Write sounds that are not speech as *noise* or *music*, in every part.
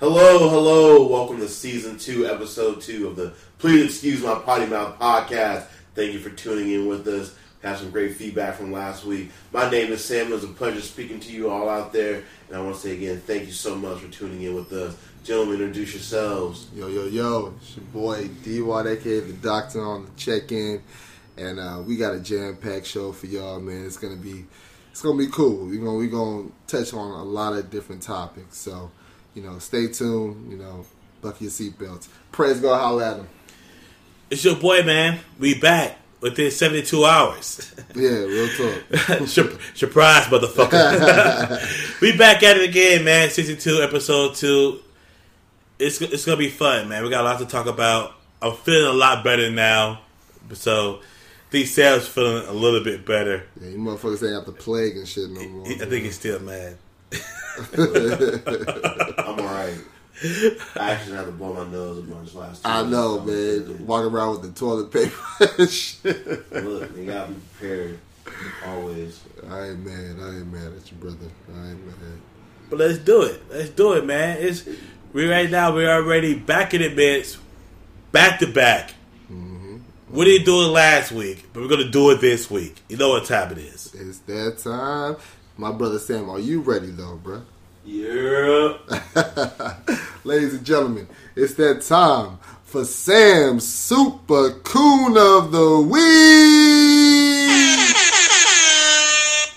Hello, hello. Welcome to season two, episode two of the Please Excuse My Potty Mouth podcast. Thank you for tuning in with us. Have some great feedback from last week. My name is Sam. It's a pleasure speaking to you all out there. And I want to say again, thank you so much for tuning in with us. Gentlemen, introduce yourselves. Yo, yo, yo, it's your boy D Watt, aka the doctor on the check in. And uh, we got a jam packed show for y'all, man. It's gonna be it's gonna be cool. You know, we're gonna we gonna touch on a lot of different topics. So, you know, stay tuned, you know, buckle your seatbelts. Praise God, holla at him. It's your boy, man. We back within 72 hours. *laughs* Yeah, real talk. *laughs* Sur- Surprise, motherfucker. *laughs* we back at it again, man. 62, episode 2. It's, it's going to be fun, man. We got a lot to talk about. I'm feeling a lot better now. So, these Sam's feeling a little bit better. Yeah, you motherfuckers ain't have the plague and shit no more. I think he's still mad. *laughs* I'm alright. I actually had to blow my nose a bunch last time. I know, So, man. Walking around with the toilet paper. *laughs* Look, you gotta be prepared always. I ain't mad. I ain't mad at you, brother. I ain't mad. But let's do it. Let's do it, man. It's we right now. We're already back in the midst, back to back. Mm-hmm. We didn't do it last week, but we're gonna do it this week. You know what time it is. It's that time. My brother Sam, are you ready though, bruh? Yeah. *laughs* Ladies and gentlemen, it's that time for Sam's Super Coon of the Week.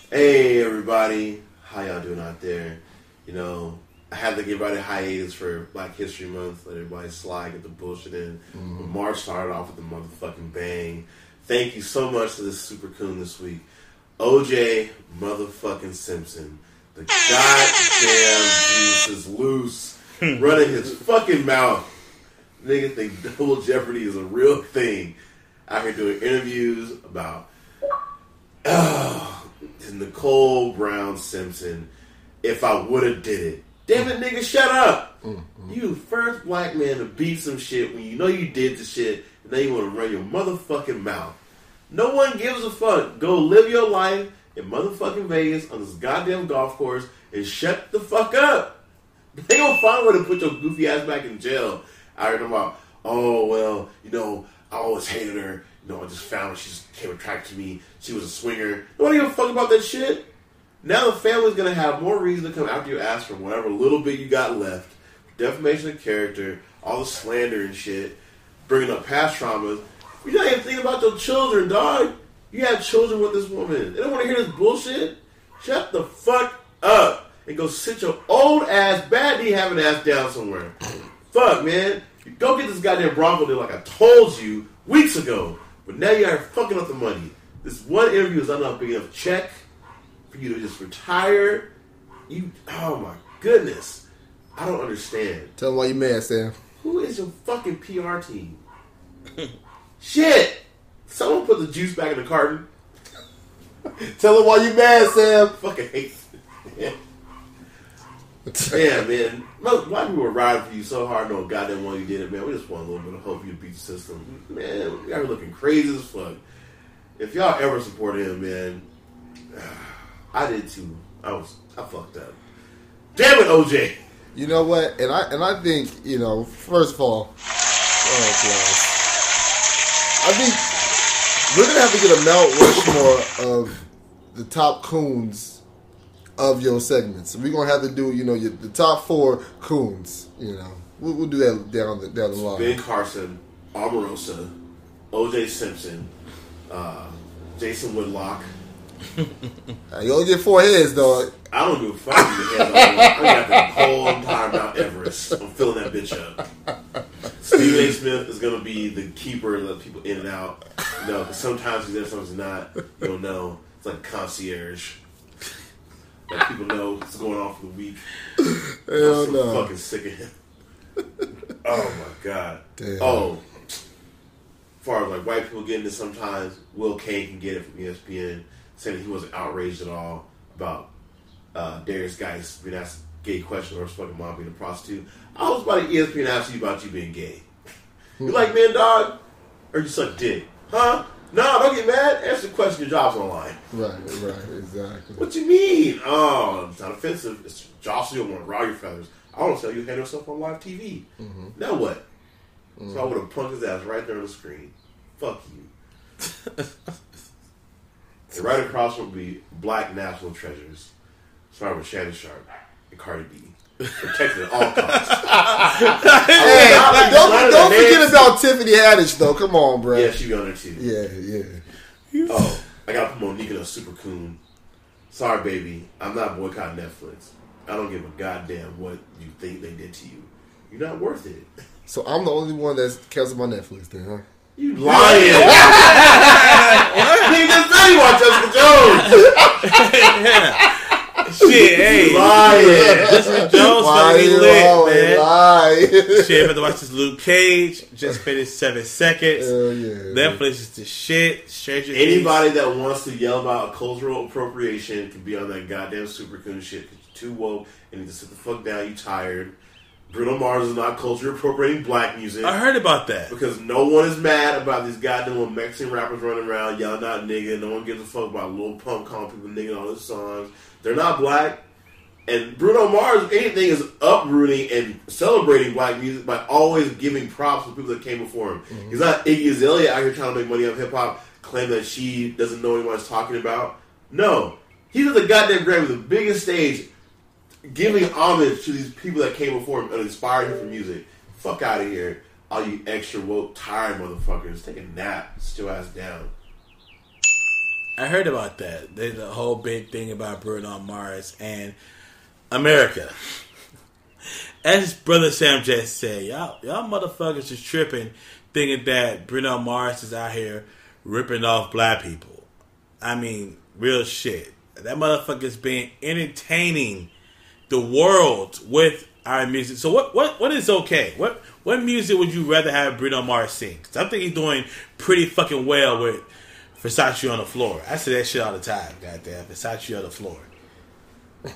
Hey everybody, how y'all doing out there? You know, I had to give everybody a hiatus for Black History Month. Let everybody slide, get the bullshit in. Mm-hmm. March started off with the motherfucking bang. Thank you so much to this super coon this week, OJ motherfucking Simpson. The goddamn juice is loose, hmm. running his fucking mouth. Niggas think double jeopardy is a real thing. Out here doing interviews about uh, Nicole Brown Simpson. If I would have did it, damn it, nigga, shut up. Mm-hmm. You first black man to beat some shit when you know you did the shit, and then you want to run your motherfucking mouth. No one gives a fuck. Go live your life in motherfucking Vegas on this goddamn golf course and shut the fuck up. *laughs* They gonna find a way to put your goofy ass back in jail. I heard about, oh well, you know, I always hated her. You know, I just found her. She just came attracted to me. She was a swinger. Nobody give a fuck about that shit. Now the family's gonna have more reason to come after your ass for whatever little bit you got left. Defamation of character, all the slander and shit, bringing up past traumas. You're not even thinking about your children, dog. You have children with this woman. They don't want to hear this bullshit. Shut the fuck up and go sit your old ass, bad knee having ass down somewhere. fuck, man. Go get this goddamn Bronco deal like I told you weeks ago. But now you are fucking up the money. This one interview is not enough big enough check for you to just retire. You, oh my goodness. I don't understand. Tell them why you mad, Sam. Who is your fucking PR team? *laughs* Shit! Someone put the juice back in the carton. *laughs* Tell him why you mad, Sam. Fucking hate. *laughs* yeah, man. Most white people were riding for you so hard, no goddamn one you did it, man. We just want a little bit of hope you beat the system. Man, y'all are looking crazy as fuck. If y'all ever support him, man, *sighs* I did too. I was, I fucked up. Damn it, OJ! You know what? And I and I think you know. First of all, oh I think we're gonna have to get a Mount Rushmore of the top coons of your segments. We're gonna have to do you know your, the top four coons. You know, we'll, we'll do that down the down the line. Ben Carson, Omarosa, OJ Simpson, uh, Jason Whitlock. *laughs* You only get four heads, dog. I don't give a fuck. if you have I got the whole entire Mount Everest. I'm filling that bitch up. *laughs* Stephen A. Smith is gonna be the keeper, let people in and out. You know, 'cause sometimes he's there, sometimes he's not. You don't know. It's like concierge. Let people know what's going on for the week. Hell I'm so no. fucking sick of him. oh my god. Damn. Oh, as far as like white people getting it, sometimes Will Cain can get it from ESPN, saying that he wasn't outraged at all about uh, Derrius Guice being asked gay question or his fucking mom being a prostitute. I was about to ESPN ask you about you being gay. You like men, dog, or you suck dick, huh? No, don't get mad. Answer the question. Your job's online. Right, right, exactly. What you mean? Oh, it's not offensive. It's jostle you want to rob your feathers. I want to tell you handle yourself on live TV. Mm-hmm. Now what? So I would have punked his ass right there on the screen. Fuck you. *laughs* and right across would be Black National Treasures. Starting with Shannon Sharpe and Cardi B. Protected at all costs. *laughs* Hey, not like don't don't forget about Tiffany Haddish though. Come on, bro. yeah, she be on there too. yeah, yeah. Oh, I gotta put Mo'Nique in a super coon. Sorry, baby. I'm not boycotting Netflix. I don't give a goddamn what you think they did to you. You're not worth it. So I'm the only one that's cancels my Netflix then, huh? You lying. Nigga *laughs* *laughs* just said you watch Jessica Jones. Shit, *laughs* hey. Lying. Jessica Jones Why you lit, man. lie? Shit, about to watch this Luke Cage. Just finished seven seconds. Hell yeah. Netflix is the shit. Stranger Things. Anybody that wants to yell about cultural appropriation can be on that goddamn super coon shit. 'cause you're too woke and need to sit the fuck down. You tired. Bruno Mars is not culture appropriating black music. I heard about that. Because no one is mad about these goddamn little Mexican rappers running around yelling out nigga. No one gives a fuck about Lil Pump calling people nigga all his songs. They're not black. And Bruno Mars, if anything, is uprooting and celebrating black music by always giving props to people that came before him. Mm-hmm. He's not Iggy Azalea out here trying to make money off hip hop, claim that she doesn't know what anyone's talking about. No. He's at the goddamn Grammy, the biggest stage, giving homage to these people that came before him and inspired him for music. Fuck out of here. All you extra woke, tired motherfuckers. Take a nap. Your ass down. I heard about that. There's a whole big thing about Bruno Mars and America. *laughs* As brother Sam just said, y'all y'all motherfuckers is tripping, thinking that Bruno Mars is out here ripping off black people. I mean, real shit. That motherfucker's been entertaining the world with our music. So what what what is okay? What what music would you rather have Bruno Mars sing? 'Cause I think he's doing pretty fucking well with Versace on the floor. I say that shit all the time. Goddamn, Versace on the floor.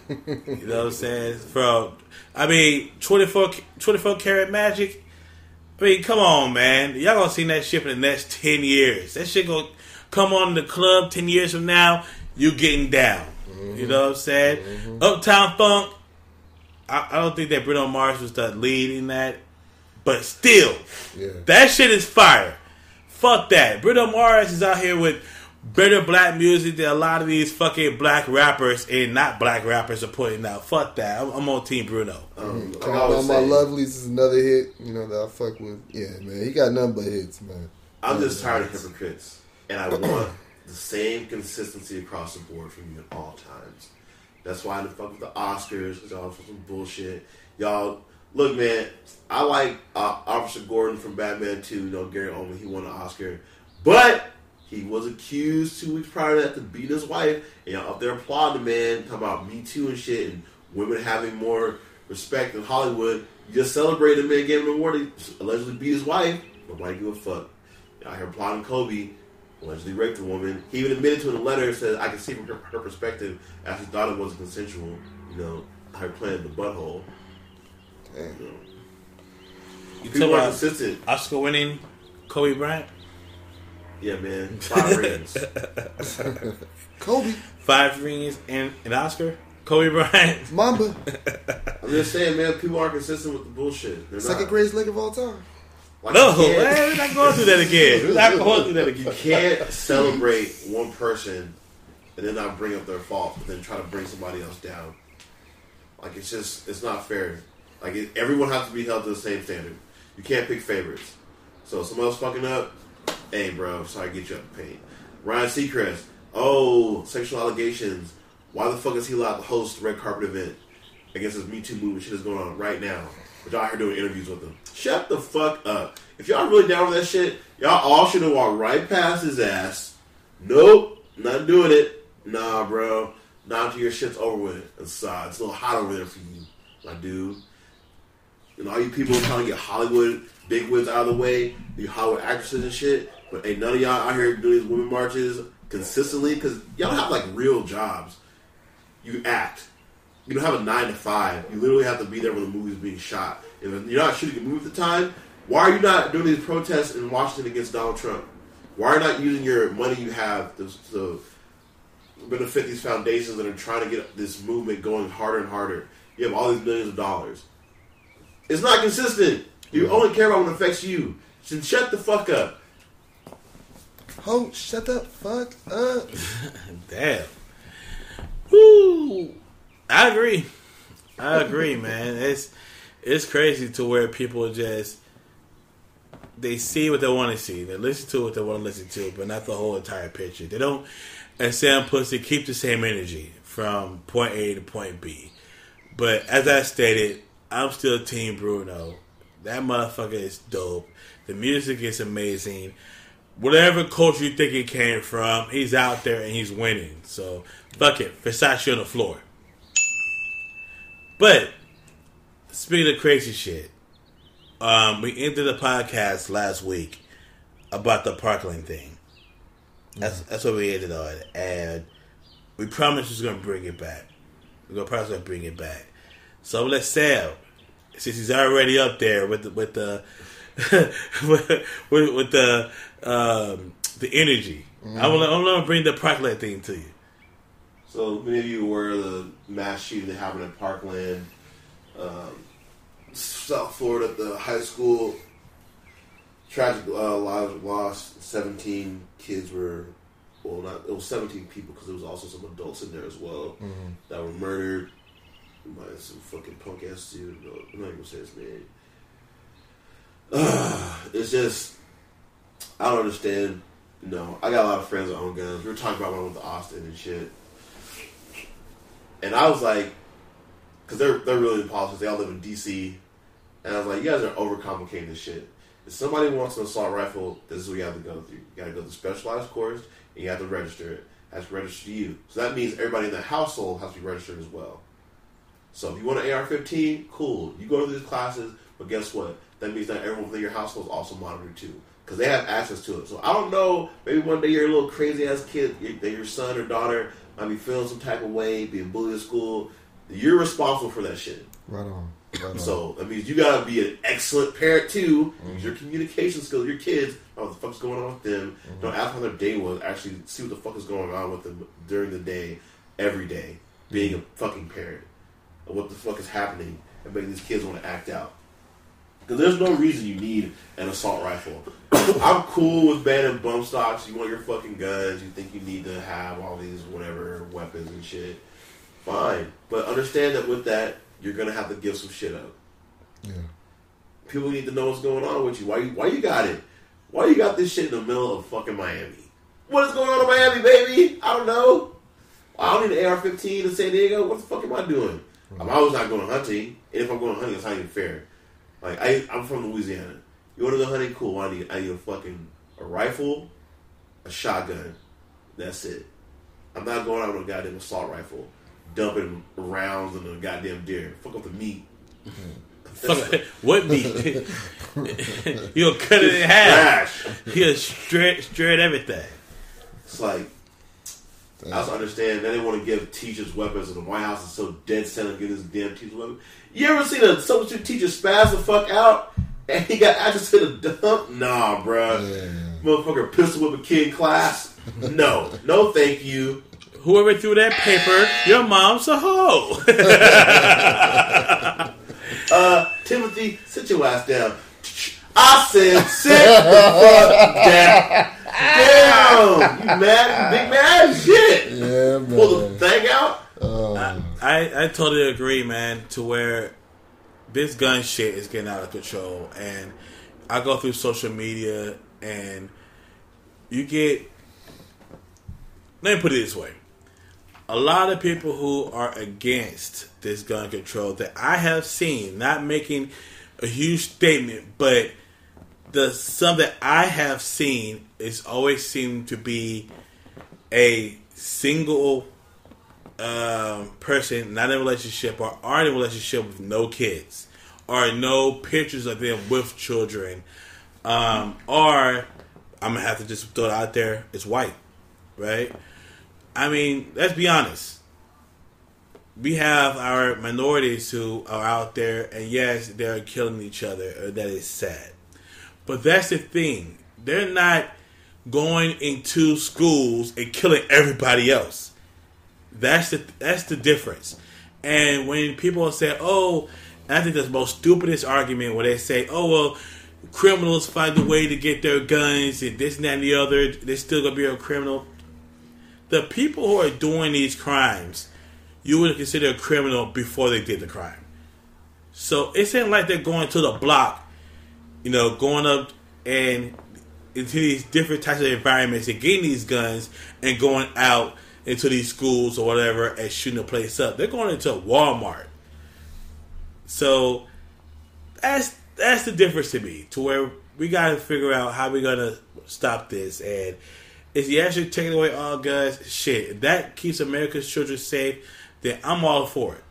you know what I'm saying? From I mean, 24, 24 karat magic. I mean, come on, man. Y'all gonna see that shit in the next ten years. That shit gonna come on the club ten years from now. You getting down. You know what I'm saying? Mm-hmm. Uptown Funk. I, I don't think that Bruno Mars was the lead in that, but still, Yeah. that shit is fire. Fuck that. Bruno Mars is out here with better black music than a lot of these fucking black rappers and not black rappers are putting out. Fuck that. I'm, I'm on Team Bruno. Um, like I Count on my lovelies is another hit. You know that I fuck with. Yeah, man. He got nothing but hits, man. I'm just tired of hypocrites, and I want the same consistency across the board from you at all times. That's why I didn't fuck with the Oscars y'all for some bullshit. Y'all, look, man, I like uh, Officer Gordon from Batman 2. You know, Gary Oldman, he won an Oscar, but he was accused two weeks prior to that to beat his wife, and y'all up there applauding the man, talking about Me Too and shit, and women having more respect in Hollywood. You just celebrated the man, gave him an award, he allegedly beat his wife. Nobody give a fuck. Out here applauding Kobe, allegedly raped a woman. He even admitted to it in a letter said, I can see from her, her perspective, as he thought it wasn't consensual, you know, her playing the butthole. Damn. You know. You People are consistent. Oscar winning Kobe Bryant? Yeah, man. *laughs* Five rings. *laughs* Kobe, Five rings and an Oscar? Kobe Bryant? Mamba, *laughs* I'm just saying, man, people aren't consistent with the bullshit. They're second not. greatest leg of all time. Like, No, you can't- man, we're not going through that again. We're not going through that You can't celebrate one person and then not bring up their fault, but then try to bring somebody else down. Like it's just it's not fair. Like it, everyone has to be held to the same standard. You can't pick favorites. So if someone else fucking up, hey bro, sorry to get you up the paint. Ryan Seacrest, oh sexual allegations. Why the fuck is he allowed to host red carpet event against this Me Too movement shit is going on right now? But y'all here doing interviews with him. Shut the fuck up. If y'all really down with that shit, y'all all should have walked right past his ass. Nope, not doing it. Nah, bro. Not until your shit's over with. It's, uh, it's a little hot over there for you, my dude. And all you people trying to get Hollywood big wigs out of the way, you Hollywood actresses and shit. But ain't none of y'all out here doing these women marches consistently because y'all have like real jobs. You act. You don't have a nine to five. You literally have to be there when the movie's being shot. If you're not shooting a movie at the time, why are you not doing these protests in Washington against Donald Trump? Why Why are you not using your money you have to, to benefit these foundations that are trying to get this movement going harder and harder? You have all these millions of dollars. It's not consistent. You mm-hmm. only care about what affects you. So shut the fuck up. Oh, shut the fuck up. *laughs* Damn. Woo. I agree. I agree, man. It's it's crazy to where people just they see what they want to see, they listen to what they want to listen to, but not the whole entire picture. They don't, as Sam puts it, keep the same energy from point A to point B. But as I stated, I'm still Team Bruno. That motherfucker is dope. The music is amazing. Whatever culture you think it came from, he's out there and he's winning. So fuck it, Versace on the floor. But speaking of crazy shit, um, we ended the podcast last week about the Parkland thing. That's that's what we ended on, and we promised we're gonna bring it back. We're gonna probably gonna bring it back. So let's Sam, since he's already up there with the, with the *laughs* with, with, with the um, the energy. I want to I want to bring the Parkland thing to you. So many of you were the mass shooting that happened in Parkland, um, South Florida, the high school. Tragic uh, lives lost. Seventeen kids were, well, not it was seventeen people because there was also some adults in there as well that were murdered by some fucking punk ass dude. I'm not even gonna say his name. *sighs* it's just I don't understand. No, I got a lot of friends that own guns. We were talking about went to Austin and shit. And I was like, because they're they're really politics. They all live in D.C. And I was like, you guys are overcomplicating this shit. If somebody wants an assault rifle, this is what you have to go through. You got to go to the specialized course, and you have to register it. Has to register you. So that means everybody in the household has to be registered as well. So if you want an AR-15, cool. You go to these classes, but guess what? That means that everyone within your household is also monitored too, because they have access to it. So I don't know. Maybe one day you're a little crazy ass kid your- your son or daughter might be feeling some type of way, being bullied at school. You're responsible for that shit. Right on. Right on. So that means you gotta be an excellent parent too. Use your communication skills, your kids, know what the fuck's going on with them. Mm-hmm. Don't ask how their day was. Actually, see what the fuck is going on with them during the day, every day. Being a mm-hmm. fucking parent, and what the fuck is happening, and making these kids want to act out. Because there's no reason you need an assault rifle. *coughs* I'm cool with banning bump stocks. You want your fucking guns. You think you need to have all these whatever weapons and shit. Fine, but understand that with that, you're gonna have to give some shit up. yeah. People need to know what's going on with you. Why you why you got it? Why you got this shit in the middle of fucking Miami? What is going on in Miami, baby? I don't know. I don't need an AR-15 in San Diego. What the fuck am I doing? I'm always not going hunting, and if I'm going hunting, it's not even fair. Like I, I'm from Louisiana. You want to go hunting? Cool. I need, I need a fucking a rifle, a shotgun. That's it. I'm not going out with a goddamn assault rifle, dumping rounds in a goddamn deer. Fuck up the meat. *laughs* What meat? *laughs* You'll cut it in half. Trash. He'll straight straight everything. It's like I also understand that they want to give teachers weapons, and the White House is so dead set on giving this damn teacher weapon. You ever seen a substitute teacher spaz the fuck out and he got access to the dump? Nah, bruh. Yeah. Motherfucker pistol whip a kid in class? No, no, thank you. Whoever threw that paper, your mom's a hoe. *laughs* Uh, Timothy, sit your ass down. I said, sit the fuck down. Damn, you mad? Big mad? Shit. Yeah, Pull the man. thing out. Oh, I, I totally agree, man, to where this gun shit is getting out of control. And I go through social media and you get. Let me put it this way. A lot of people who are against this gun control that I have seen, not making a huge statement, but the some that I have seen is always seem to be a single um, person not in a relationship or are in a relationship with no kids or no pictures of them with children um, or I'm gonna have to just throw it out there it's white right I mean let's be honest we have our minorities who are out there and yes they're killing each other or that is sad but that's the thing they're not going into schools and killing everybody else. That's the that's the difference. And when people say, "Oh," I think the most stupidest argument where they say, "Oh well." Criminals find a way to get their guns and this and that and the other. They're still gonna be a criminal. The people who are doing these crimes, you would consider a criminal before they did the crime. So it ain't like they're going to the block, you know, going up and into these different types of environments and getting these guns and going out into these schools or whatever and shooting the place up. They're going into Walmart. So that's that's the difference to me. To where we got to figure out how we're gonna stop this. And if you actually taking away all guns, shit, if that keeps America's children safe, then I'm all for it.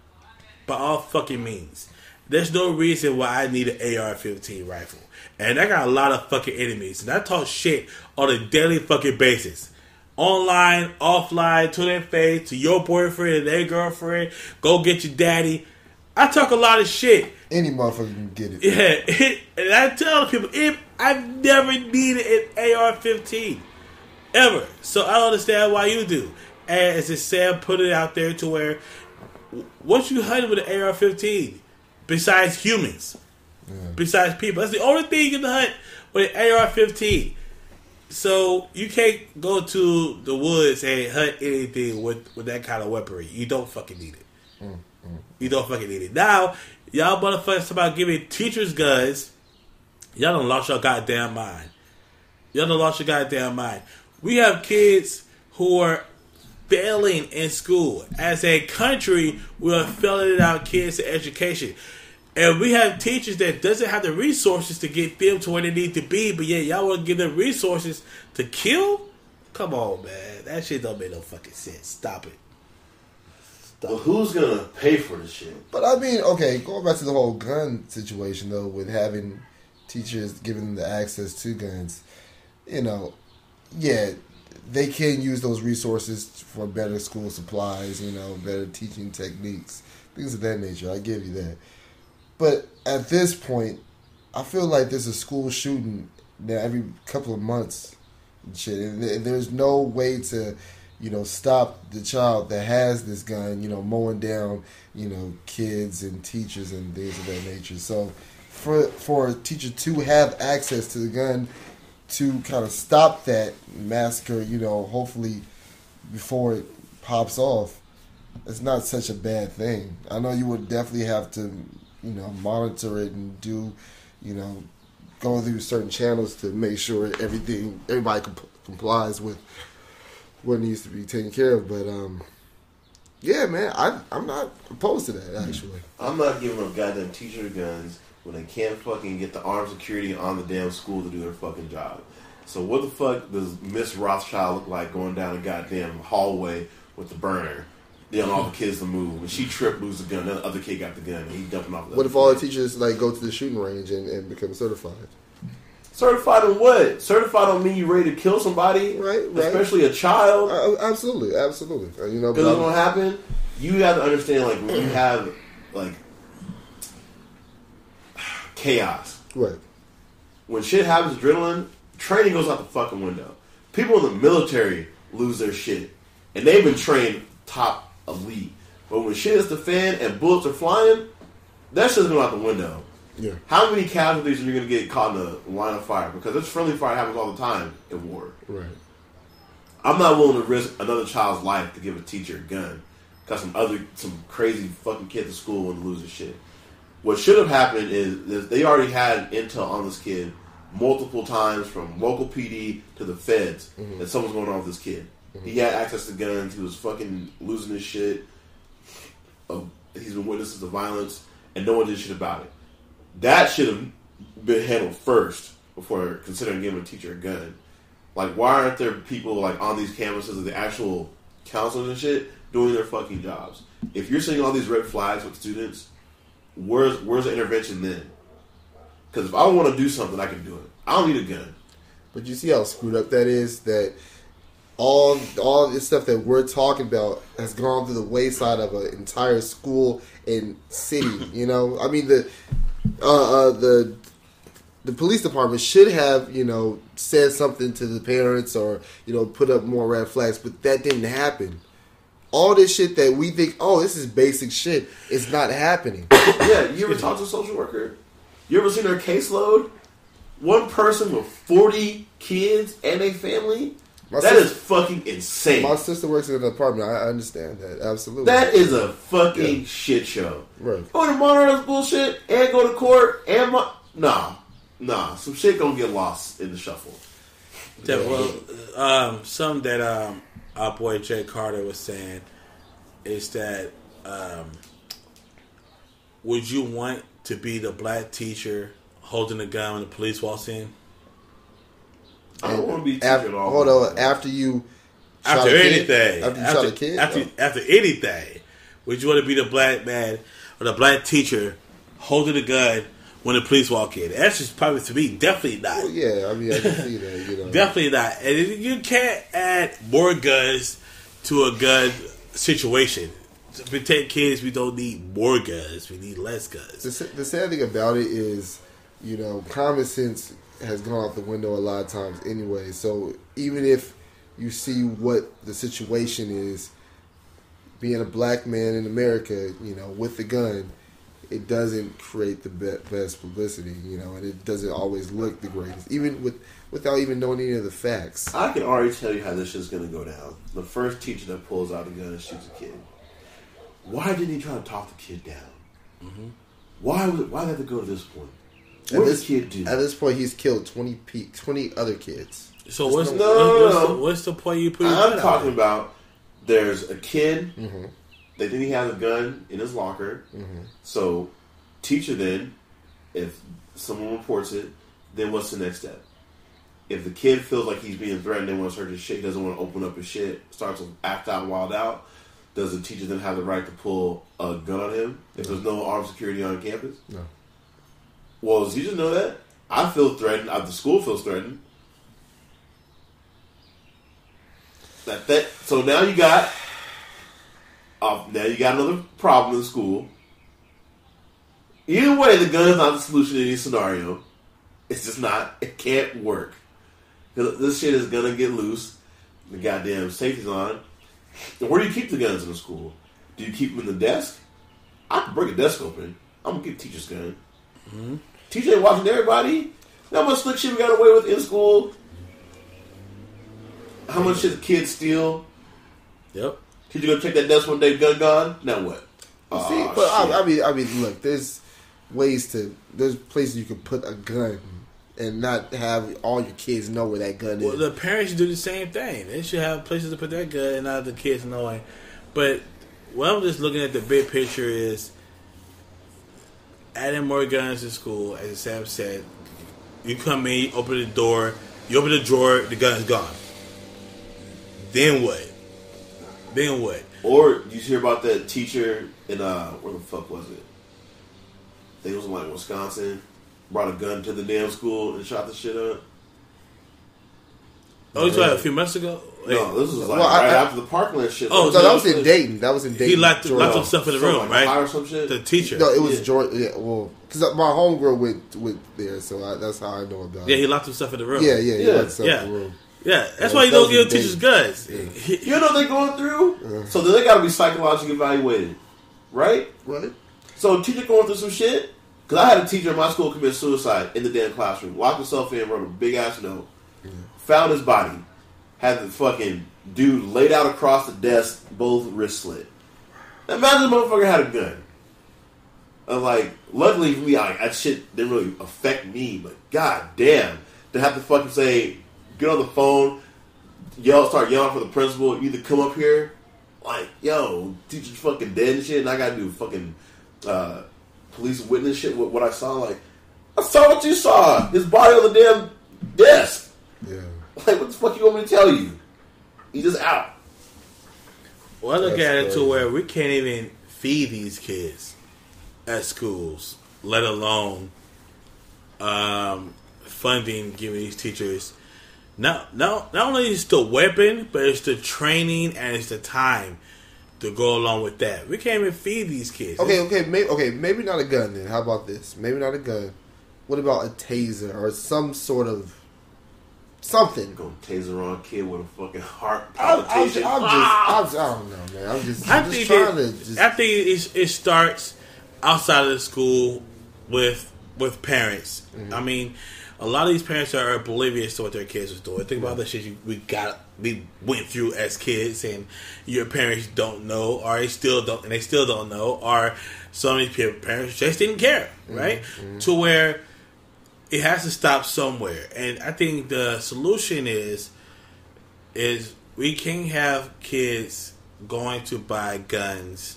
By all fucking means. There's no reason why I need an AR-15 rifle. And I got a lot of fucking enemies. And I talk shit on a daily fucking basis. Online, offline, to their face, to your boyfriend and their girlfriend. Go get your daddy. I talk a lot of shit. Any motherfucker can get it. Yeah, it, *laughs* and I tell people, if I've never needed an AR-15 ever, so I don't understand why you do. And as Sam put it out there to where, what you hunting with an AR-15 besides humans, besides people? That's the only thing you can hunt with an AR-15. So you can't go to the woods and hunt anything with with that kind of weaponry. You don't fucking need it. Mm, mm. You don't fucking need it. Now, y'all motherfuckers about giving teachers guns. Y'all don't lost your goddamn mind. Y'all don't lost your goddamn mind. We have kids who are failing in school. As a country, we are failing our kids to education. And we have teachers that doesn't have the resources to get them to where they need to be, but yet y'all want to give them resources to kill? Come on, man. That shit don't make no fucking sense. Stop it. Well, who's gonna pay for this shit? But I mean, okay, going back to the whole gun situation though, with having teachers giving them the access to guns, you know, yeah, they can use those resources for better school supplies, you know, better teaching techniques, things of that nature. I give you that. But at this point, I feel like there's a school shooting now every couple of months and shit, and there's no way to, you know, stop the child that has this gun, you know, mowing down, you know, kids and teachers and things of that nature. So, for for a teacher to have access to the gun to kind of stop that massacre, you know, hopefully before it pops off, it's not such a bad thing. I know you would definitely have to, you know, monitor it and do, you know, go through certain channels to make sure everything, everybody comp- complies with what needs to be taken care of. But um, yeah, man, I I'm not opposed to that actually. I'm not giving up goddamn teacher guns when they can't fucking get the armed security on the damn school to do their fucking job. So what the fuck does Miss Rothschild look like going down a goddamn hallway with the burner, yelling all the kids to move? When she tripped, lose the gun, the other kid got the gun, and he dumping off. The What if all the teachers like go to the shooting range and, and become certified? certified on what? Certified on me. you ready to kill somebody, Right, right. Especially a child. Uh, absolutely, absolutely. Uh, you know, Because what's gonna happen? You have to understand, like when you have like chaos. right. When shit happens, adrenaline training goes out the fucking window. People in the military lose their shit, and they've been trained top elite. But when shit is the fan and bullets are flying, that shit's going out the window. Yeah. How many casualties are you going to get caught in the line of fire? Because this friendly fire happens all the time in war. Right. I'm not willing to risk another child's life to give a teacher a gun. Got some other some crazy fucking kid to school and lose his shit. What should have happened is that they already had intel on this kid multiple times from local PD to the feds that something's going on with this kid. He had access to guns. He was fucking losing his shit. Uh, he's been witnesses to violence, and no one did shit about it. That should have been handled first before considering giving a teacher a gun. Like, why aren't there people like on these campuses of the actual counselors and shit doing their fucking jobs? If you're seeing all these red flags with students, where's where's the intervention then? Because if I want to do something, I can do it. I don't need a gun. But you see how screwed up that is. That all all this stuff that we're talking about has gone through the wayside of an entire school and city. *laughs* You know, I mean the uh, uh, the the police department should have, you know, said something to the parents or, you know, put up more red flags, but that didn't happen. All this shit that we think, oh, this is basic shit, it's not happening. *coughs* yeah, you ever talk to a social worker? You ever seen their caseload? One person with 40 kids and a family? My That sis- is fucking insane. My sister works in an apartment. I I understand that absolutely. That is a fucking Yeah. shit show. Right. Go to monitor this bullshit and go to court and mo- nah, nah. Some shit gonna get lost in the shuffle. Yeah, well, um, something that um, our boy Jay Carter was saying is that um, would you want to be the black teacher holding a gun when the police walks in? I don't want to be a teacher after, all. hold on, after you After a kid? anything, after you after, shot a kid, after, Oh. after anything, would you want to be the black man or the black teacher holding a gun when the police walk in? That's just probably to me definitely not. Well, yeah, I mean, I can see that. You know, *laughs* Definitely not. And you can't add more guns to a gun situation. To protect kids, we don't need more guns. We need less guns. the, the sad thing about it is, you know, common sense has gone out the window a lot of times anyway. So even if you see what the situation is, being a black man in America, you know, with the gun, it doesn't create the best publicity, you know, and it doesn't always look the greatest, even with without even knowing any of the facts. I can already tell you how this shit's gonna go down. The first teacher that pulls out a gun and shoots a kid. Why didn't he try to talk the kid down? Why was it, why did it go to this point? At What did this, kid do? at this point, he's killed 20, pe- 20 other kids. So what's, No, what's, no, what's, no. the, what's the point you put? I'm gun out talking about there's a kid. Mm-hmm. They think he has a gun in his locker. So, teacher then, if someone reports it, then what's the next step? If the kid feels like he's being threatened and wants to hurt his shit, he doesn't want to open up his shit, starts to act out, wild out, does the teacher then have the right to pull a gun on him if there's no armed security on campus? No. Well, does he just know that? I feel threatened. uh, The school feels threatened. That that. So now you got. Uh, now you got another problem in school. Either way, the gun is not the solution to any scenario. It's just not. It can't work. This shit is gonna get loose. The goddamn safety's on. And where do you keep the guns in the school? Do you keep them in the desk? I can break a desk open. I'm gonna keep teacher's gun. Teacher ain't watching everybody. How much slick shit we got away with in school? How much shit the kids steal? Yep. Teacher gonna check that desk one day, gun gone? Now what? Aw, See, but. I, I mean, I mean, look, there's ways to, there's places you can put a gun and not have all your kids know where that gun Well, is. Well, the parents should do the same thing. They should have places to put that gun and not the kids knowing. But what I'm just looking at the big picture is adding more guns to school. As Sam said, you come in, you open the door, you open the drawer, the gun's gone. Then what? Then what? Or you hear about that teacher in uh where the fuck was it? I think it was in like Wisconsin. Brought a gun to the damn school and shot the shit up. Oh, you talking a few months ago? No, this was like Well, I- right I- after the Parkland shit. Oh, no, so that was in Dalton. That was in Dalton. He locked, Georgia. locked himself in the room, like right? or some shit. The teacher. No, it was Yeah. Georgia. Yeah, well, because my homegirl went went there, so I, that's how I know about yeah, it. Yeah, he locked himself in the room. yeah, yeah, he Yeah. locked himself Yeah. In the room. Yeah, that's Yeah, why you don't give in teachers guns. He- You know what they're going through? So then they got to be psychologically evaluated, right? What? So a teacher going through some shit. Because I had a teacher in my school commit suicide in the damn classroom. Locked himself in, wrote a big ass note. Found his body. Had the fucking dude laid out across the desk, both wrists slit. Now imagine the motherfucker had a gun. I'm like, luckily for me, I, that shit didn't really affect me, but god damn. To have to fucking say, get on the phone, yell, start yelling for the principal, you either come up here, like, yo, teacher's fucking dead and shit, and I gotta do fucking uh, police witness shit with what I saw. Like, I saw what you saw. His body on the damn desk. Yeah. Like, what the fuck you want me to tell you? He just out. Well, I look That's at it to where we can't even feed these kids at schools, let alone um, funding giving these teachers. Not, not, not only is the weapon, but it's the training and it's the time to go along with that. We can't even feed these kids. Okay, okay, maybe okay, maybe not a gun then. How about this? Maybe not a gun. what about a taser or some sort of something? Gonna taser on a kid with a fucking heart I'm, I'm, I'm palpitation. just, Ah! I'm, I don't know, man. I'm just, I I'm just think trying it, to just. I think it, it starts outside of the school with with parents. Mm-hmm. I mean, a lot of these parents are oblivious to what their kids are doing. Think about the shit you, we got we went through as kids, and your parents don't know, or they still don't, and they still don't know, or some of these parents just didn't care, Mm-hmm. right? To where it has to stop somewhere, and I think the solution is is we can't have kids going to buy guns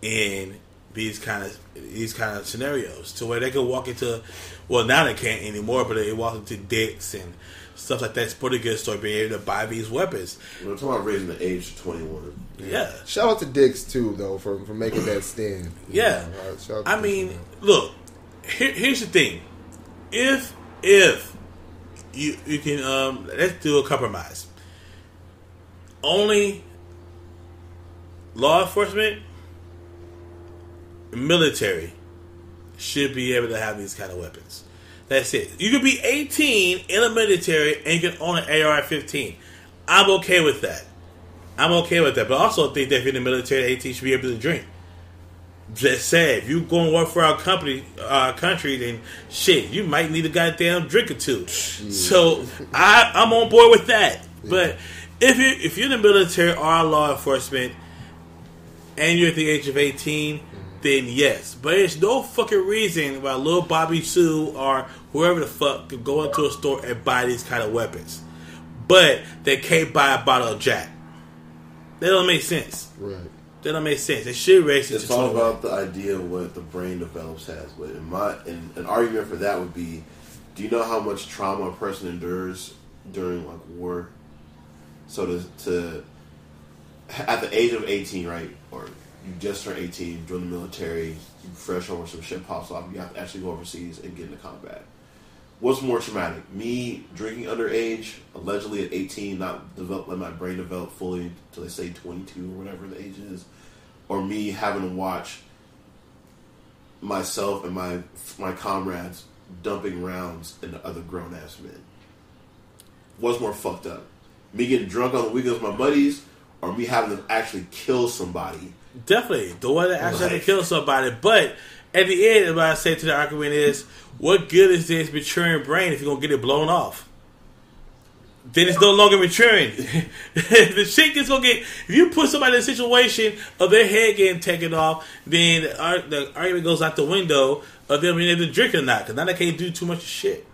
in these kind of these kind of scenarios to where they can walk into well now they can't anymore but they walk into Dick's and stuff like that It's pretty good store being able to buy these weapons We're talking about raising the age to 21. yeah Shout out to Dick's too, though, for for making that stand. You Yeah. know, shout out I mean for that. look here, here's the thing if if you you can um let's do a compromise only law enforcement military should be able to have these kind of weapons. That's it. You could be 18 in the military and you can own an AR-15. I'm okay with that. I'm okay with that. But I also think that if you're in the military, 18 should be able to drink. Just say if you go and work for our company, uh, country, then shit, you might need a goddamn drink or two. So I, I'm on board with that. But if you if you're in the military or law enforcement, and you're at the age of 18, then yes. But there's no fucking reason why little Bobby Sue or whoever the fuck could go into a store and buy these kind of weapons. But they can't buy a bottle of Jack. That don't make sense. right. That don't make sense. It should raise It's all about the idea of what the brain develops has. But in my, in, an argument for that would be, do you know how much trauma a person endures during like war? So to, to at the age of eighteen, right, or you just turned eighteen, join the military, you fresh over some shit pops off, you have to actually go overseas and get into combat. What's more traumatic? Me drinking underage, allegedly at 18, not develop, let my brain develop fully until they say 22 or whatever the age is, or me having to watch myself and my my comrades dumping rounds into other grown ass men. What's more fucked up? Me getting drunk on the weekends with my buddies, or me having to actually kill somebody? Definitely. The one that actually to kill somebody. But at the end, what I say to the argument is, what good is this maturing brain if you're going to get it blown off? Then it's no longer maturing. *laughs* the shit gets gonna get. If you put somebody in a situation of their head getting taken off, then the, argument goes out the window of them being able to drink or not. Because now they can't do too much shit.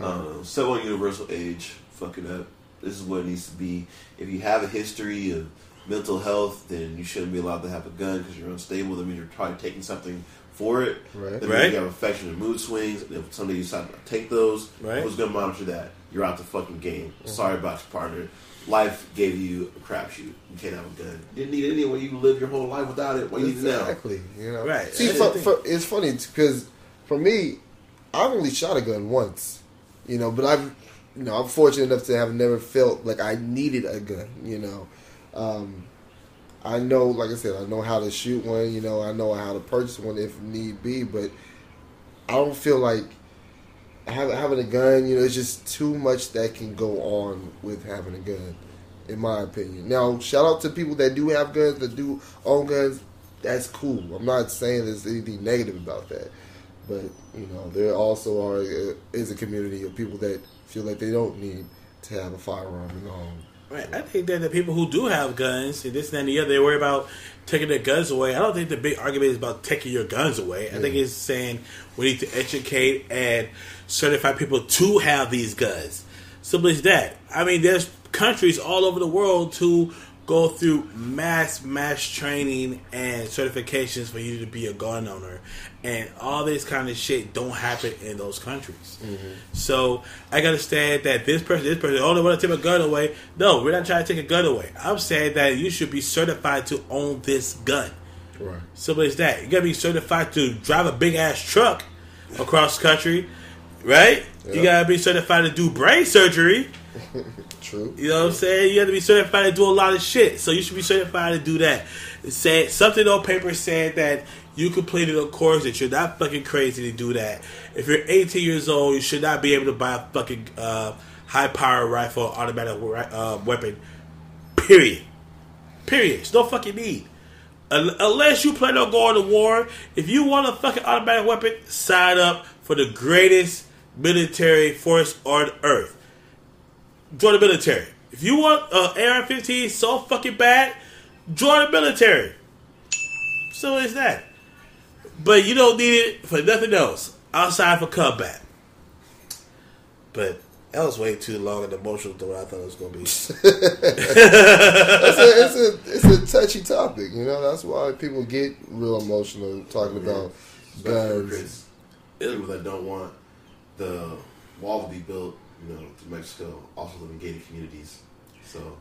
Um, so on universal age, fuck it up. This is what it needs to be. If you have a history of mental health, then you shouldn't be allowed to have a gun because you're unstable. That means you're probably taking something for it. Right. That means Right. you have affection and mood swings. And if someday you decide to take those, Right. who's going to monitor that? You're out the fucking game. Mm-hmm. Sorry about your partner. Life gave you a crapshoot. You can't have a gun. You didn't need it anyway. You live your whole life without it. What do you need now? Exactly. You know. Right. See, for, for, it's funny because for me, I've only shot a gun once. You know, but I've, you know, I'm fortunate enough to have never felt like I needed a gun. You know, um, I know, like I said, I know how to shoot one. You know, I know how to purchase one if need be, but I don't feel like having a gun. You know, it's just too much that can go on with having a gun, in my opinion. Now, shout out to people that do have guns, that do own guns. That's cool. I'm not saying there's anything negative about that, but you know, there also are uh, is a community of people that feel like they don't need to have a firearm the home. Right. I think that the people who do have guns and this and the other, they worry about taking their guns away. I don't think the big argument is about taking your guns away. I think it's saying we need to educate and certify people to have these guns. Simple as that. I mean, there's countries all over the world to go through mass mass training and certifications for you to be a gun owner. And all this kind of shit don't happen in those countries. Mm-hmm. So i gotta understand that this person this person oh, only want to take a gun away. No we're not trying to take a gun away. I'm saying that you should be certified to own this gun. Right. simple as that. You gotta be certified to drive a big ass truck across country right? You gotta be certified to do brain surgery *laughs* True. you know what I'm saying? You have to be certified to do a lot of shit. So you should be certified to do that. Said something on paper said that you completed a course that you're not fucking crazy to do that. If you're 18 years old, you should not be able to buy a fucking uh, high power rifle, automatic uh, weapon. Period. Period. It's no fucking need. Unless you plan on going to war, if you want a fucking automatic weapon, sign up for the greatest military force on earth. Join the military. If you want uh, an AR-15 so fucking bad, join the military. So is that. But you don't need it for nothing else outside for combat. But that was way too long and emotional than what I thought it was going to be. it's, a, it's, a, it's a touchy topic, you know. That's why people get real emotional talking about guns. People that don't want the wall to be built, you know, to Mexico, also live in gated communities. So,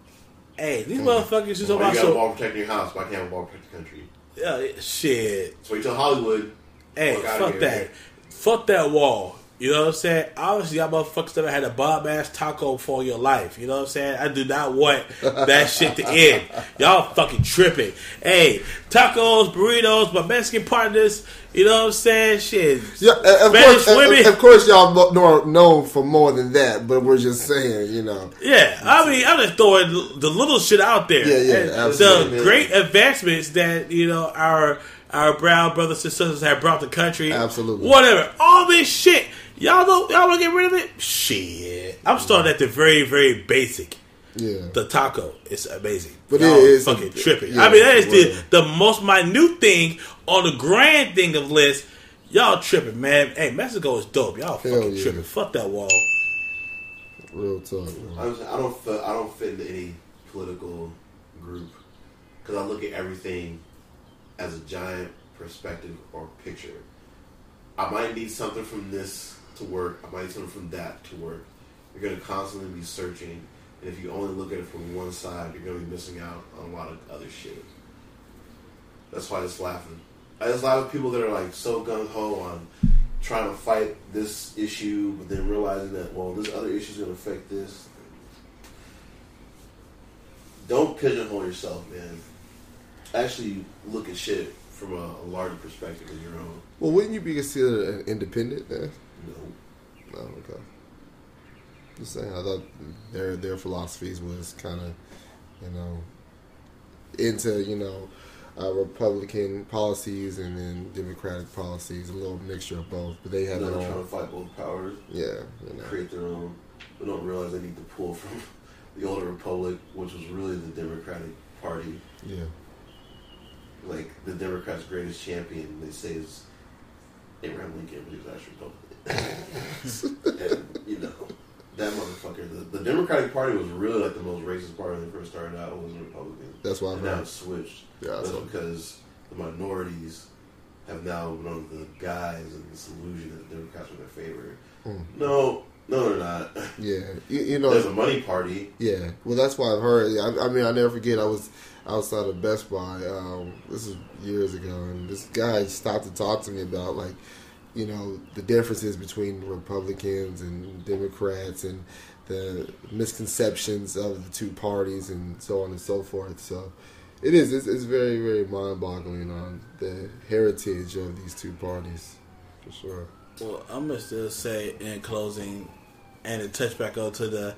hey, these motherfuckers just about you got a wall protecting your house, but I can't have a wall protect the country. Yeah, shit. So wait till Hollywood. Hey, fuck that. Fuck that wall. You know what I'm saying? Obviously, y'all motherfuckers never had a bomb ass taco for your life. You know what I'm saying? I do not want that shit to end. Y'all fucking tripping. Hey, tacos, burritos, my Mexican partners. You know what I'm saying? Shit. Yeah, of Spanish course, women. Of, course, y'all are known for more than that, but we're just saying, you know. Yeah, I mean, I'm just throwing the little shit out there. Yeah, yeah, absolutely. The great advancements that you know our our brown brothers and sisters have brought to the country. Absolutely. Whatever. All this shit Y'all don't y'all want to get rid of it? Shit, I'm starting at the very very basic. Yeah, the taco is amazing. But y'all it is fucking tripping. Yeah, I mean, that is the the most minute thing on the grand thing of list. Y'all tripping, man. Hey, Mexico is dope. Y'all Hell fucking yeah. tripping. Fuck that wall. Real talk. I, I don't fit, I don't fit into any political group because I look at everything as a giant perspective or picture. I might need something from this to work. I might something from that to work. You're going to constantly be searching. And if you only look at it from one side, you're going to be missing out on a lot of other shit. That's why I just laughing. I just laugh at people that are like so gung ho on trying to fight this issue, but then realizing that, well, this other issue is going to affect this. Don't pigeonhole yourself, man. Actually, look at shit from a, a larger perspective than your own. Well, wouldn't you be considered an independent then? No. No, okay. Just saying, I thought their their philosophies was kind of, you know, into you know, uh, Republican policies and then Democratic policies, a little mixture of both. But they have no, their own. trying to fight both powers. Yeah, you know. create their own. They don't realize they need to pull from *laughs* the older republic, which was really the Democratic Party. Yeah. Like the Democrats' greatest champion, they say is Abraham Lincoln, but he was actually Republican and, *laughs* you know, that motherfucker. The, the, Democratic Party was really like the most racist party when they first started out. It Was the Republicans. That's why. And now it's switched. Yeah, that's because the minorities have now been under the guise and this illusion that the Democrats are their favor. Mm. No, no, they're not. *laughs* Yeah, you, you, know, there's a money party. Yeah, well, that's why I've heard. I, I mean, I never forget. I was outside of Best Buy. Um, this is years ago, and this guy stopped to talk to me about like you know the differences between Republicans and Democrats and the misconceptions of the two parties and so on and so forth. So it is it's, it's very very mind boggling on the heritage of these two parties for sure. Well, I'm gonna still say in closing, and to touch back on to the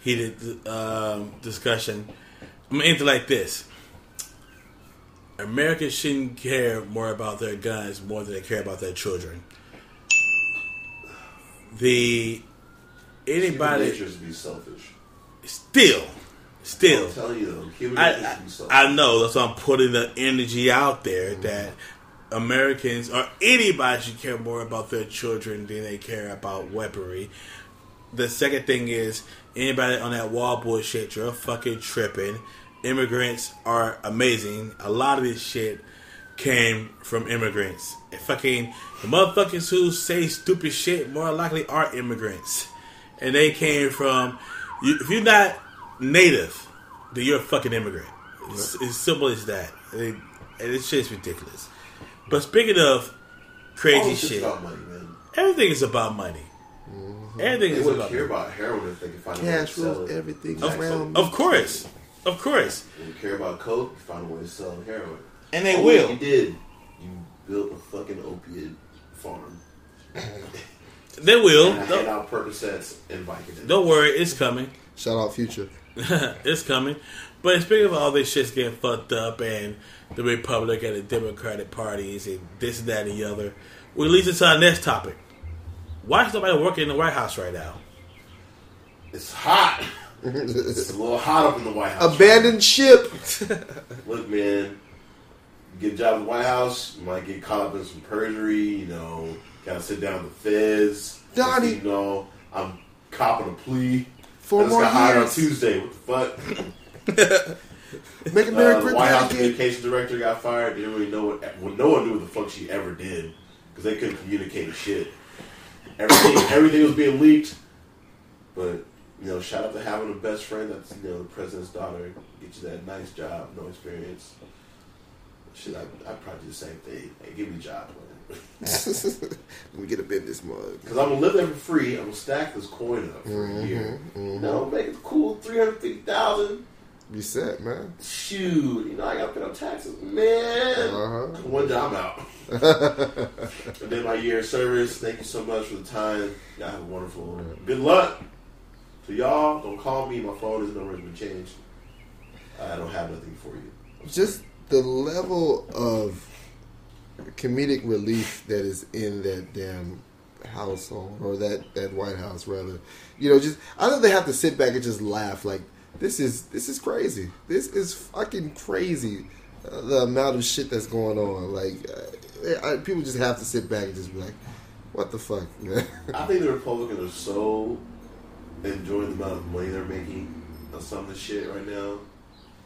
heated um, discussion. I'm gonna end it like this. Americans shouldn't care more about their guns more than they care about their children the anybody Human nature to be selfish. Still, still. I'm telling you though, human I, I, I know that's why I'm putting the energy out there mm-hmm. that Americans or anybody should care more about their children than they care about weaponry. The second thing is anybody on that wall bullshit, you're fucking tripping. Immigrants are amazing. A lot of this shit came from immigrants. And fucking the motherfuckers who say stupid shit more likely are immigrants, and they came from. You, if you're not native, then you're a fucking immigrant. It's, it's simple as that. And it's just ridiculous. But speaking of crazy shit, money, everything is about money. Mm-hmm. Everything they is about care about heroin if they can find cash a way to everything of, around. Of course, of course. you care about coke, you find a way to sell heroin. And they oh, will. You did. You built a fucking opiate farm. *laughs* They will. And I Don't, out Percocets and Vicodin. don't worry, it's coming. *laughs* Shout out Future. it's coming. But speaking of all this shit's getting fucked up and the Republican and the Democratic parties and this and that and the other, we leads us to our next topic. Why is nobody working in the White House right now? It's hot. It's a little *laughs* hot up in the White House. Abandoned ship. *laughs* Look, man, get a job in the White House, you might get caught up in some perjury, you know, gotta sit down with the feds. Donnie. You know, I'm copping a plea. Four I just more got hired on. Tuesday. What the fuck? Make Uh, America the White House again. communications director got fired. Didn't really know what. Well, no one knew what the fuck she ever did because they couldn't communicate shit. Everything, *coughs* everything was being leaked. But you know, shout out to having a best friend that's you know the president's daughter. Get you that nice job, no experience. Shit, I I probably do the same thing. Hey, give me a job, *laughs* Let me get a business mug. because I'm gonna live there for free. I'm gonna stack this coin up for a year. You know, make it cool, three hundred fifty thousand. Be set, man. Shoot, you know I gotta pay no taxes, man. Uh-huh. One day I'm out. *laughs* and then my year of service. Thank you so much for the time. Y'all have a wonderful. Good luck to y'all. Don't call me. My phone is been changed. I don't have nothing for you. Just the level of comedic relief that is in that damn household or that that White House rather. You know, just I think they have to sit back and just laugh like this is this is crazy. This is fucking crazy. Uh, the amount of shit that's going on, like uh, I, people just have to sit back and just be like, "What the fuck, man?" I think the Republicans are so enjoying the amount of money they're making on some of the shit right now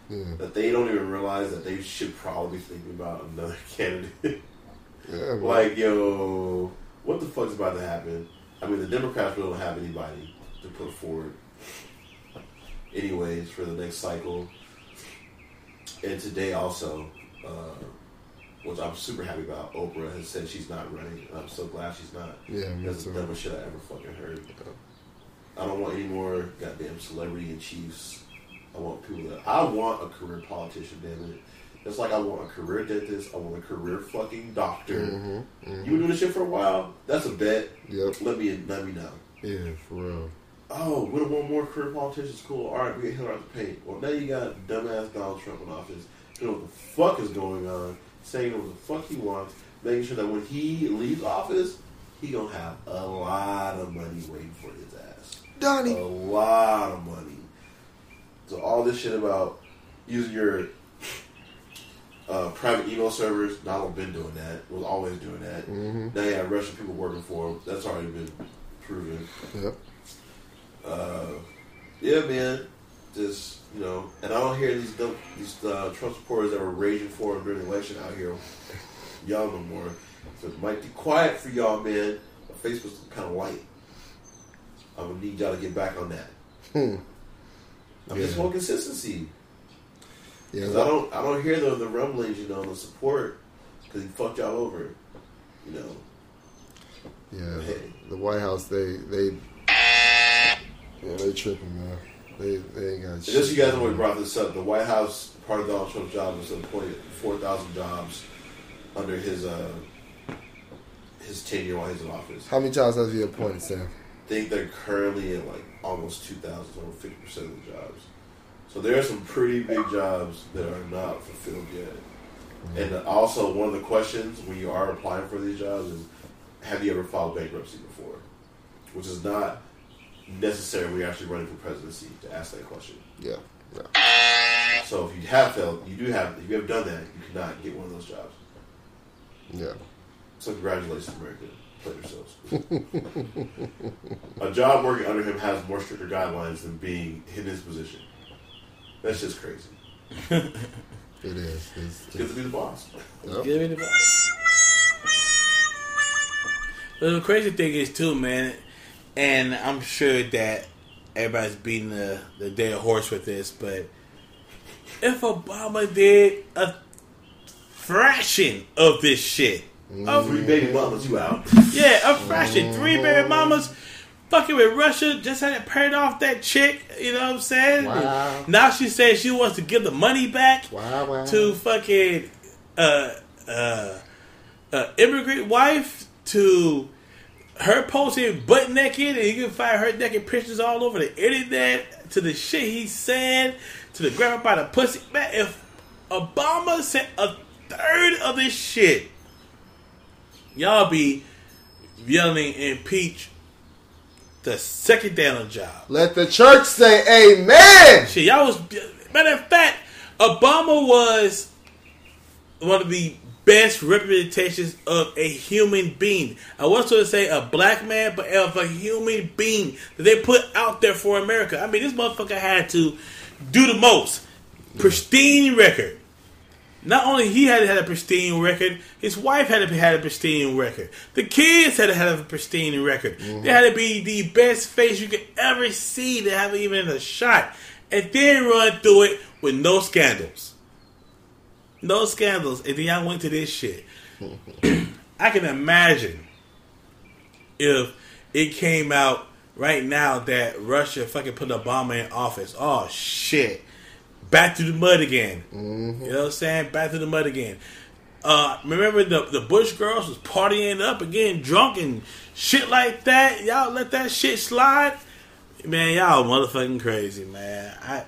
yeah, that they don't even realize that they should probably be thinking about another *laughs* candidate. yeah, like, yo, what the fuck's about to happen? I mean, the Democrats really don't have anybody to put forward, anyways, for the next cycle. And today also, uh, which I'm super happy about, Oprah has said she's not running. I'm so glad she's not. Yeah, me That's the dumbest shit I ever fucking heard. I don't want any more goddamn celebrity and chiefs. I want people that I want a career politician, damn it. Just like I want a career dentist, I want a career fucking doctor. Mhm, mhm. You been doing this shit for a while? That's a bet. Yep. Let me let me know. Yeah, for real. Oh, we don't want more career politicians. Cool. All right, we get Hillary out the paint. Well, now you got dumbass Donald Trump in office. You know what the fuck is going on? Saying what the fuck he wants, making sure that when he leaves office, he gonna have a lot of money waiting for his ass. Donnie. A lot of money. So all this shit about using your uh, private email servers, Donald been doing that. Was always doing that. Mhm. Now you have Russian people working for him. That's already been proven. Yep. Uh, yeah, man. Just you know, and I don't hear these dumb, these uh, Trump supporters that were raging for him during the election out here, y'all no more. So it might be quiet for y'all, man. My Facebook's kind of light. I'm gonna need y'all to get back on that. Hmm. I'm just Yeah. want consistency. Yeah, 'Cause I don't, I don't hear the the rumblings, you know, the support because he fucked y'all over. You know, Yeah, Hey. the White House they they yeah they tripping man. They they ain't got shit. just you guys know, we brought this up. The White House, part of Donald Trump's job, was to appoint four thousand jobs under his uh his tenure while he's in office. How many times has he appointed Sam? Think they're currently in like almost two thousand, over fifty percent of the jobs. So there are some pretty big jobs that are not fulfilled yet. Mm-hmm. And also, one of the questions when you are applying for these jobs is, have you ever filed bankruptcy before? Which is not necessary when you're actually running for presidency to ask that question. Yeah, yeah, So if you have failed, you do have. If you have done that, you cannot get one of those jobs. yeah. So congratulations, America. Play yourselves. A job working under him has more stricter guidelines than being in his position. That's just crazy. *laughs* It is. It's, It's good to be the boss. Yep. Give me the box. But the crazy thing is too, man, and I'm sure that everybody's beating the, the dead horse with this, but if Obama did a fraction of this shit, a Three baby mamas, you out. Yeah, a fraction. Three baby mamas fucking with Russia just had to paid off that chick. You know what I'm saying? Wow. Now she says she wants to give the money back Wow, wow. to fucking uh uh uh immigrant wife to her posting butt naked, and you can find her naked pictures all over the internet. To the shit he said, to the grandma by the pussy. Man, if Obama said a third of this shit, y'all be yelling impeach the second day on the job. Let the church say amen. Shit, y'all was matter of fact, Obama was one of the best representations of a human being. I was going to say a black man, but of a human being that they put out there for America. I mean, this motherfucker had to do the most. Pristine record. Not only he had had a pristine record, his wife had to had a pristine record. The kids had to have a pristine record. Mm-hmm. They had to be the best face you could ever see to have even a shot, and then run through it with no scandals. No scandals, and then y'all went to this shit. *clears throat* I can imagine if it came out right now that Russia fucking put Obama in office. Oh shit. Back to the mud again. You know what I'm saying? Back to the mud again. Uh, remember the the Bush girls was partying up and getting drunk and shit like that. Y'all let that shit slide. Man, y'all motherfucking crazy, man. I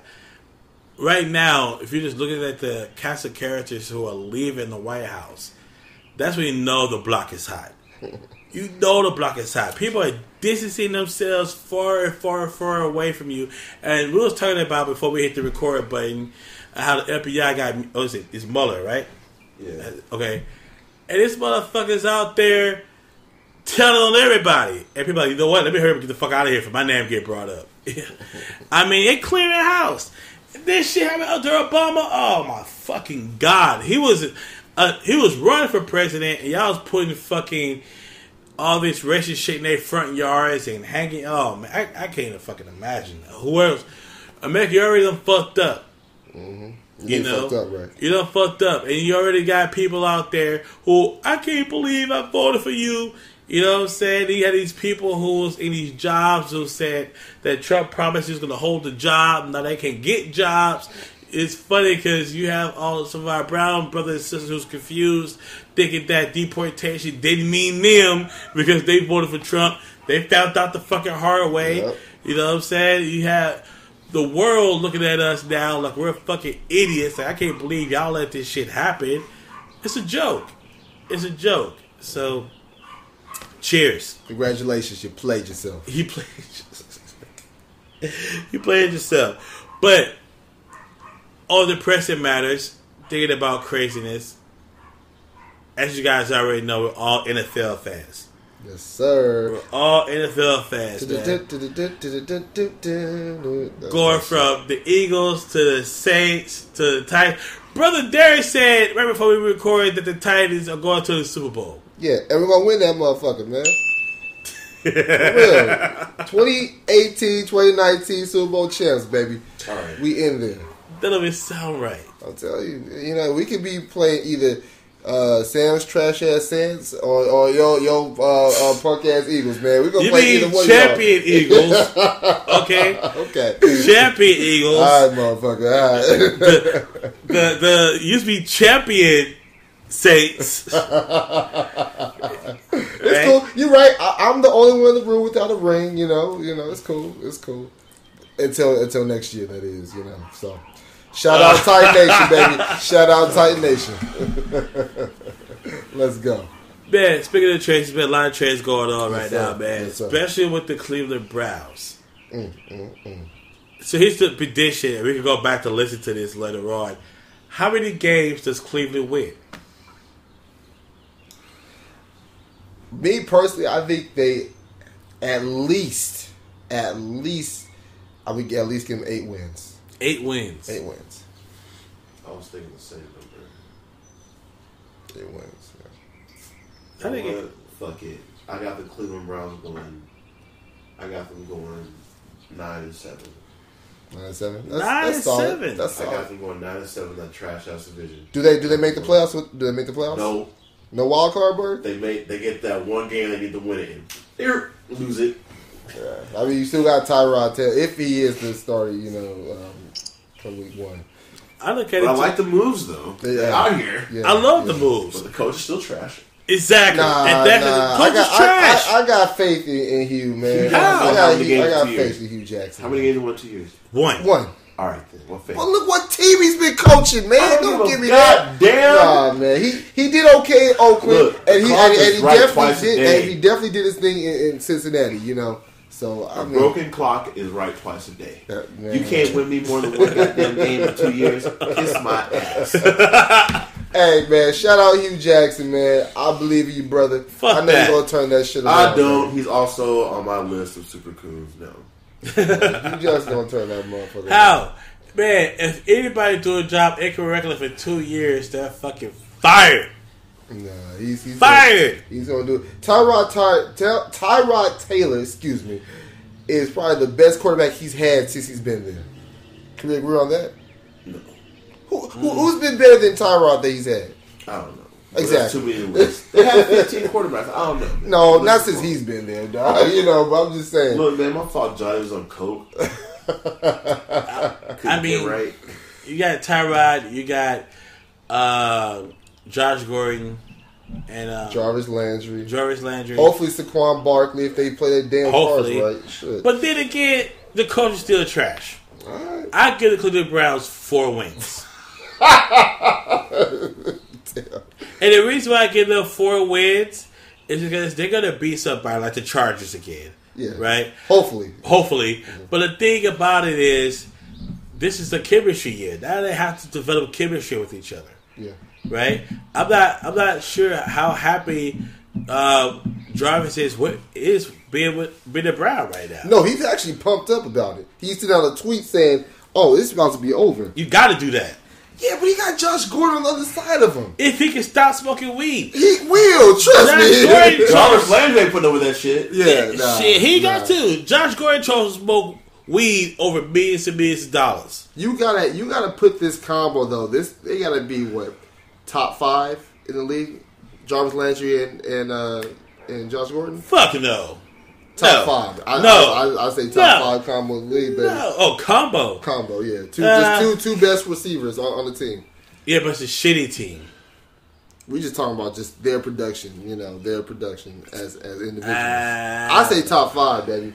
right now, if you're just looking at the cast of characters who are leaving the White House, that's when you know the block is hot. *laughs* You know the block is hot. People are distancing themselves far and far, far away from you. And we was talking about before we hit the record button how the FBI got. Oh, is it? It's Mueller, right? Yeah. Okay. And this motherfucker's out there telling on everybody. And people are like, you know what? Let me hurry up and get the fuck out of here for my name get brought up. *laughs* I mean, it cleared the house. This shit happened under Obama. Oh my fucking god, he was uh, he was running for president, and y'all was putting fucking all this racist shit in their front yards and hanging. Oh man, I, I can't even fucking imagine who else. America, you already done fucked up. Mm-hmm. You You know, fucked up, right? you done fucked up, and you already got people out there who I can't believe I voted for you. You know what I'm saying? You had these people who was in these jobs who said that Trump promised he was going to hold the job. Now they can get jobs. It's funny because you have all some of our brown brothers and sisters who's confused, thinking that deportation didn't mean them because they voted for Trump. They found out the fucking hard way. Yep. You know what I'm saying? You have the world looking at us now like we're fucking idiots. Like, I can't believe y'all let this shit happen. It's a joke. It's a joke. So, cheers. Congratulations, you played yourself. You played. *laughs* you played yourself, but on the pressing matters, thinking about craziness. As you guys already know, we're all NFL fans. Yes, sir. We're all NFL fans. Going from the Eagles to the Saints to the Titans. Brother Derek said right before we recorded that the Titans are going to the Super Bowl. Yeah, and we're gonna win that motherfucker, man. *laughs* Real. 2018, 2019 Super Bowl champs, baby. All right. We in there. That don't even sound right. I'll tell you. You know, we could be playing either uh, Sam's trash ass Saints or, or yo yo uh, uh, punk ass Eagles, man. We're gonna You play either one. champion Eagles? *laughs* Okay, Okay. champion Eagles. All right, motherfucker. All right. The the used to be champion Saints. *laughs* It's cool. You're right. I, I'm the only one in the room without a ring. You know. You know. It's cool. It's cool. Until until next year, that is. You know. So, shout out Titan Nation, baby. *laughs* Shout out Titan Nation. Let's go. Man, speaking of trades, there's been a lot of trades going on right Yes, now, man. Yes. Especially with the Cleveland Browns. Mm, mm, mm. So here's the prediction. and We can go back to listen to this later on. How many games does Cleveland win? Me personally, I think they at least, at least, I would at least give them eight wins. Eight wins. Eight wins. I was thinking the same number. It wins. Yeah. I think You know it- what? Fuck it. I got the Cleveland Browns going. I got them going nine and seven. Nine and seven. Nine and solid. seven. That's I got them going nine and seven that trash house division. Do they do they make the playoffs? Do they make the playoffs? No, No wild card bird. they make they get that one game they need to win it in. Here, lose it. Yeah. I mean, you still got Tyrod Taylor if he is the starter. You know, um, from week one. I look at But it. I like the moves though. Yeah. Out here, Yeah. I love yeah. the moves. but the coach is still trash. Exactly. Nah, and that's nah. coach I got, is trash. I, I, I got faith in, in Hue, man. How? I How got, many Hue- I got two years? faith in Hue Jackson. How many games in one two years? One. One. All right then. What faith? Well, look what team he's been coaching, man. I don't Don't, give a give me that. goddamn. Nah, man. He he did okay in Oakland, Look, and he Clark and, is and he right definitely did. And he definitely did his thing in, in Cincinnati. You know, so I A mean, broken clock is right twice a day. Yeah, man. you can't win me more than one goddamn game in two years. Kiss my ass. *laughs* Hey man, shout out Hue Jackson, man. I believe in you, brother. Fuck I know that. you're gonna turn that shit around. I don't. He's also on my list of super coons. No. Man. Hue Jackson gonna turn that motherfucker. around. How? Man, if anybody do a job incorrectly for two years, they're fucking fired. Nah, he's he's Fired. Gonna, he's gonna do it. Tyrod Ty, Ty, Tyrod Taylor, excuse me, is probably the best quarterback he's had since he's been there. Can we agree on that? No. Who, who who's been better than Tyrod that he's had? I don't know. Exactly. That's too many *laughs* lists. They have 15 quarterbacks. I don't know. man. No, not since he's been there, dog. *laughs* You know, but I'm just saying. Look, man, my fault. Johnny was on coke. *laughs* Couldn't I mean- right. You got Tyrod, you got uh, Josh Gordon, and uh, Jarvis Landry. Jarvis Landry. Hopefully Saquon Barkley if they play that damn Hopefully. cards right. Should. But then again, the coach is still trash. Alright. I give the Cleveland Browns four wins. *laughs* And the reason why I give them four wins is because they're gonna beat somebody like the Chargers again. Yeah. Right? Hopefully. Hopefully. But the thing about it is this is the chemistry year. Now they have to develop chemistry with each other. Yeah. Right? I'm not I'm not sure how happy uh Jarvis is with is being with being a Brown right now. No, he's actually pumped up about it. He sent out a tweet saying, "Oh, this is about to be over." You gotta do that. Yeah, but he got Josh Gordon on the other side of him. If he can stop smoking weed. He will trust Josh me. Gordon- *laughs* Jarvis Landry ain't putting over that shit. yeah, nah, Shit, he nah. got to. Josh Gordon chose to smoke weed over millions and millions of dollars. You gotta, you gotta put this combo though. This they gotta be what top five in the league. Jarvis Landry and and uh, and Josh Gordon. Fuck no. Top No. five. I, No. I, I, I say top No. five combo league, baby. No. Oh, combo. Combo, yeah. Two, Uh, just two, two best receivers on, on the team. Yeah, but it's a shitty team. We just talking about just their production, you know, their production as as individuals. Uh, I say top five, baby.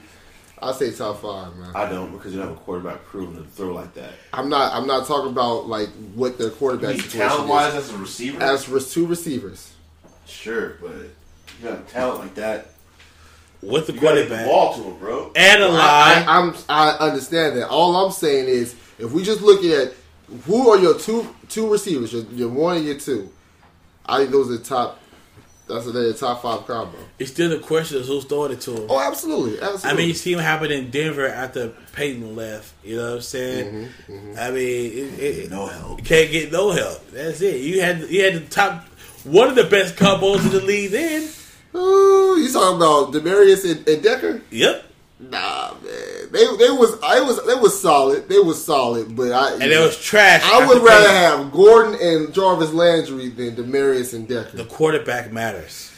I say top five, man. I don't because you don't have a quarterback proven to throw like that. I'm not. I'm not talking about like what their quarterback situation Talent wise, is. as a receiver, As re- two receivers, sure, but you got talent like that. with the You gotta get the quarterback ball to him, bro. and a I, line. I, I'm. I understand that. All I'm saying is, if we just look at who are your two two receivers, your, your one and your two, I think those are the top. That's the top five combo. it's still the question of who's throwing it to him. Oh, absolutely, absolutely. I mean, you see what happened in Denver after Peyton left. You know what I'm saying? Mm-hmm, I mean, it, it, No help. You can't get no help. That's it. You had you had the top one of the best combos in the league. Then, Ooh, you talking about Demaryius and, and Decker? yep. Nah, man. They they was I was they was solid. They was solid, but I And it was trash. I would rather Peyton. have Gordon and Jarvis Landry than Demaryius and Decker. the quarterback matters.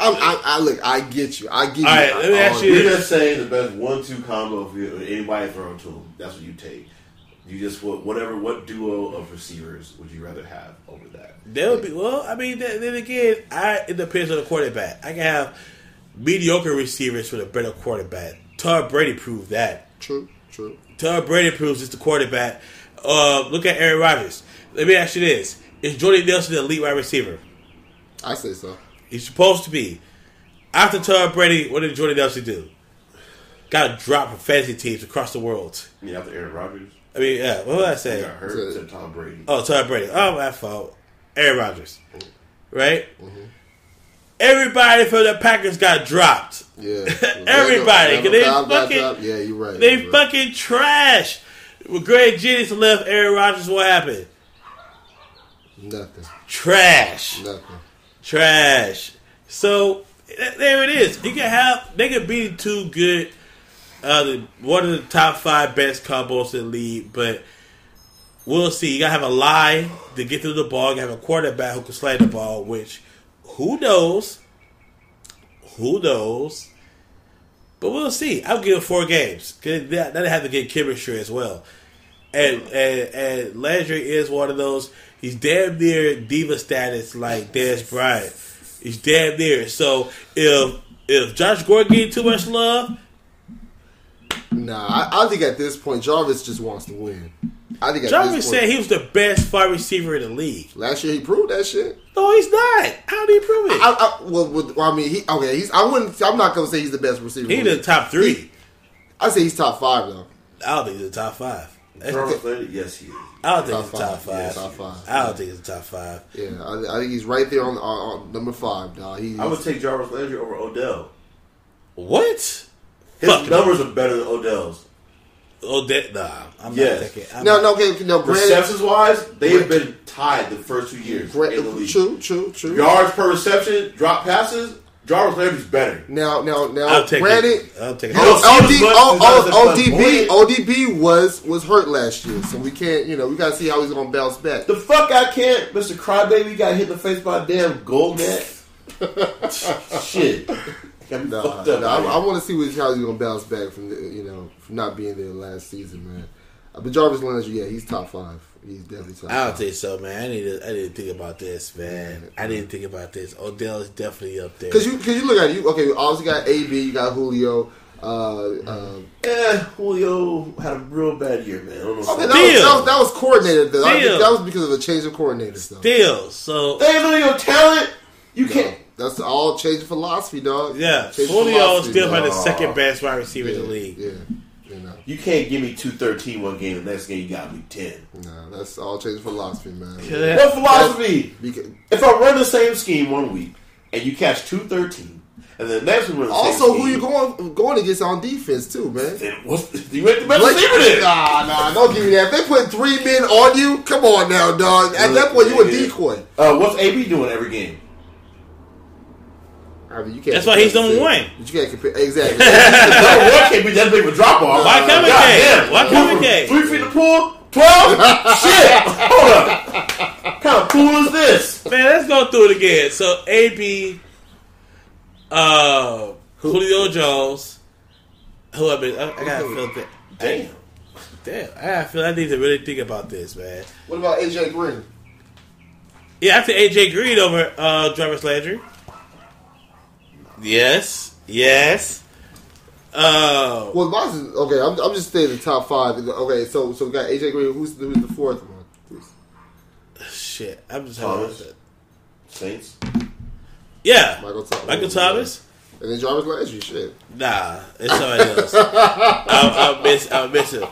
I'm, I, I look, I get you. I get you. All right, let me I- ask I- you You're just saying the best one-two combo if you, anybody thrown to him. That's what you take. You just what whatever what duo of receivers would you rather have over that? There would be well. I mean, then, then again, I it depends on the quarterback. I can have mediocre receivers with a better quarterback. Todd Brady proved that. True, true. Todd Brady proves it's the quarterback. Uh, look at Aaron Rodgers. Let me ask you this: Is Jordy Nelson the elite wide receiver? I say so. He's supposed to be. After Todd Brady, what did Jordy Nelson do? Got dropped from fantasy teams across the world. I mean, after Aaron Rodgers, I mean, yeah. What did I he say? got hurt. So- Said Tom Brady. Oh, Todd Brady. Oh, my fault. Aaron Rodgers. Right? Everybody for the Packers got dropped. Yeah. *laughs* everybody. they fucking- dropped. Yeah, you're right. They you're right. fucking trash. When Greg Jennings left Aaron Rodgers, what happened? nothing. Trash. Nothing. Trash. So there it is. You can have they could be two good, uh, the, one of the top five best combos in the league, but we'll see. You gotta have a lie to get through the ball. You gotta have a quarterback who can slide the ball. Which, who knows? Who knows? But we'll see. I'll give it four games. they have to get chemistry as well. and and and Landry is one of those. He's damn near diva status like Dez Bryant. He's damn near. So if if Josh Gordon getting too much love, Nah, I, I think at this point Jarvis just wants to win. I think at Jarvis this point, said he was the best wide receiver in the league. last year he proved that shit. No, he's not. How do you prove it? I, I, well, well, I mean, he okay. He's I wouldn't. I'm not gonna say he's the best receiver. He's in the top three. I say he's top five though. I don't think he's the top five. Jarvis Landry, yes, he is. I don't think he's it's the top five. five. Yeah, top five. I don't think he's the top five. Yeah, I, I think he's right there on, on, on number five. Dog. He's, I would take Jarvis Landry over Odell. What? His Fuck. numbers are better than Odell's. Oh, that nah. I'm Yes. not taking. I'm no, not- no, okay, no. Granted, Receptions wise, they have been tied the first two years gra- in the league. true, true, true. Yards per reception, drop passes, Jarvis Landry's better. Now, now, now. I'll take granted, it. I'll take it. You don't O- see OD, him as much O- as O- not as ODB. ODB was was hurt last year, so we can't. You know, we got to see how he's gonna bounce back. The fuck I can't, Mr. Crybaby got hit in the face by a damn gold net. *laughs* Shit. Got me Nah, fucked up. nah, I, man. I want to see what, how he's gonna bounce back from the, you know from not being there last season, man. Uh, but Jarvis Landry, yeah, he's top five. He's definitely top. I don't five. think so, man. I need to. I need to think about this, man. I didn't think about this. Odell is definitely up there. Cause you, cause you look at it, you okay. you Obviously, got AB, you got Julio. Uh, um, Eh, Julio had a real bad year, man. I don't know. okay, that was, that was that was coordinated. Though. I think Still. that was because of a change of coordinators, though. Still, so They ain't know your talent. You can't. That's all change of philosophy, dog. yeah, Change of Julio philosophy, still dog. had the second best wide receiver yeah, in the league. Yeah, you know, You can't give me 213 one game. The next game you got me 10. no, that's all change of philosophy, man. Yeah. What philosophy? Because, If I run the same scheme one week and you catch 213, and then the next one run the same also, who scheme, you going going against on defense too, man? Then what's you ain't the best Blake- receiver then. Nah, nah, don't give me that. If they put three men on you, come on now, dog. At that point, you a decoy. Uh, what's AB doing every game? I mean, you can't. That's why he's number one. But you can't compare exactly. *laughs* Number one can't be that big of a drop off. Why come can't? Why come can't? Three feet in the pool? 12? *laughs* Shit! Hold up. Of pool is this? Man, let's go through it again. So AB, uh, Julio Jones, who I been, I, I gotta feel that. Damn. Damn, I feel I need to really think about this, man. what about AJ Green? Yeah, I think AJ Green over uh, Jarvis Landry. Yes, yes. Uh, Well, Boston. Okay, I'm, I'm just saying the top five. Okay, so so we got AJ Green. Who's who's the fourth one? shit, I'm just Thomas. having Saints. Yeah, Michael Thomas. Michael Thomas. And then Jarvis Landry. Shit. Nah, it's somebody else. *laughs* I'll, I'll miss. I'll miss him.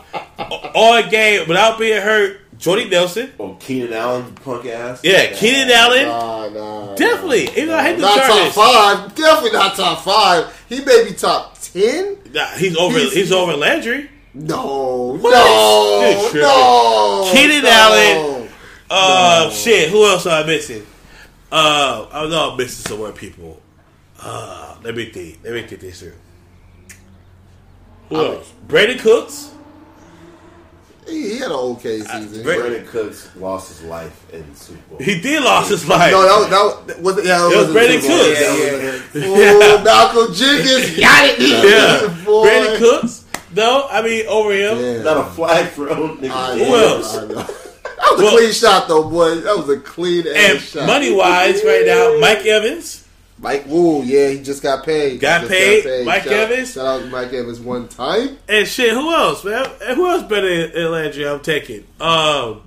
All game without being hurt. Jordy Nelson. Oh, Keenan Allen, punk ass. Yeah, Keenan Allen. Nah, nah. Definitely. Even though I hate the Not top five. Definitely not top five. He may be top ten. Nah, he's over. He's- He's, over Landry. No, What? no, tripping. no. Keenan no. Allen. Uh, shit. Who else am I missing? Uh, I know I'm missing some more people. Uh, let me think. Let me think this through. Who else? Brandin Cooks. He, he had an okay season. Brett- Brandin Cooks lost his life in the Super Bowl. He did lost his life. no, that, was- that was yeah. It was Brandin Super Bowl. Cooks. Yeah, yeah. Oh, *laughs* Malcolm Jenkins *laughs* got it. yeah, *laughs* Boy. Brandin Cooks. No, I mean over him. Yeah. Not a flag thrown. Nigga. I Who else? That was a clean shot, though, boy. That was a clean ass And shot. money wise, right now, Mike Evans. Mike, ooh, yeah, he just got paid. Got Just paid. Mike shout, Evans? Shout out to Mike Evans one time. And shit, who else, man? And Who else better than Landry? I'm taking. Um,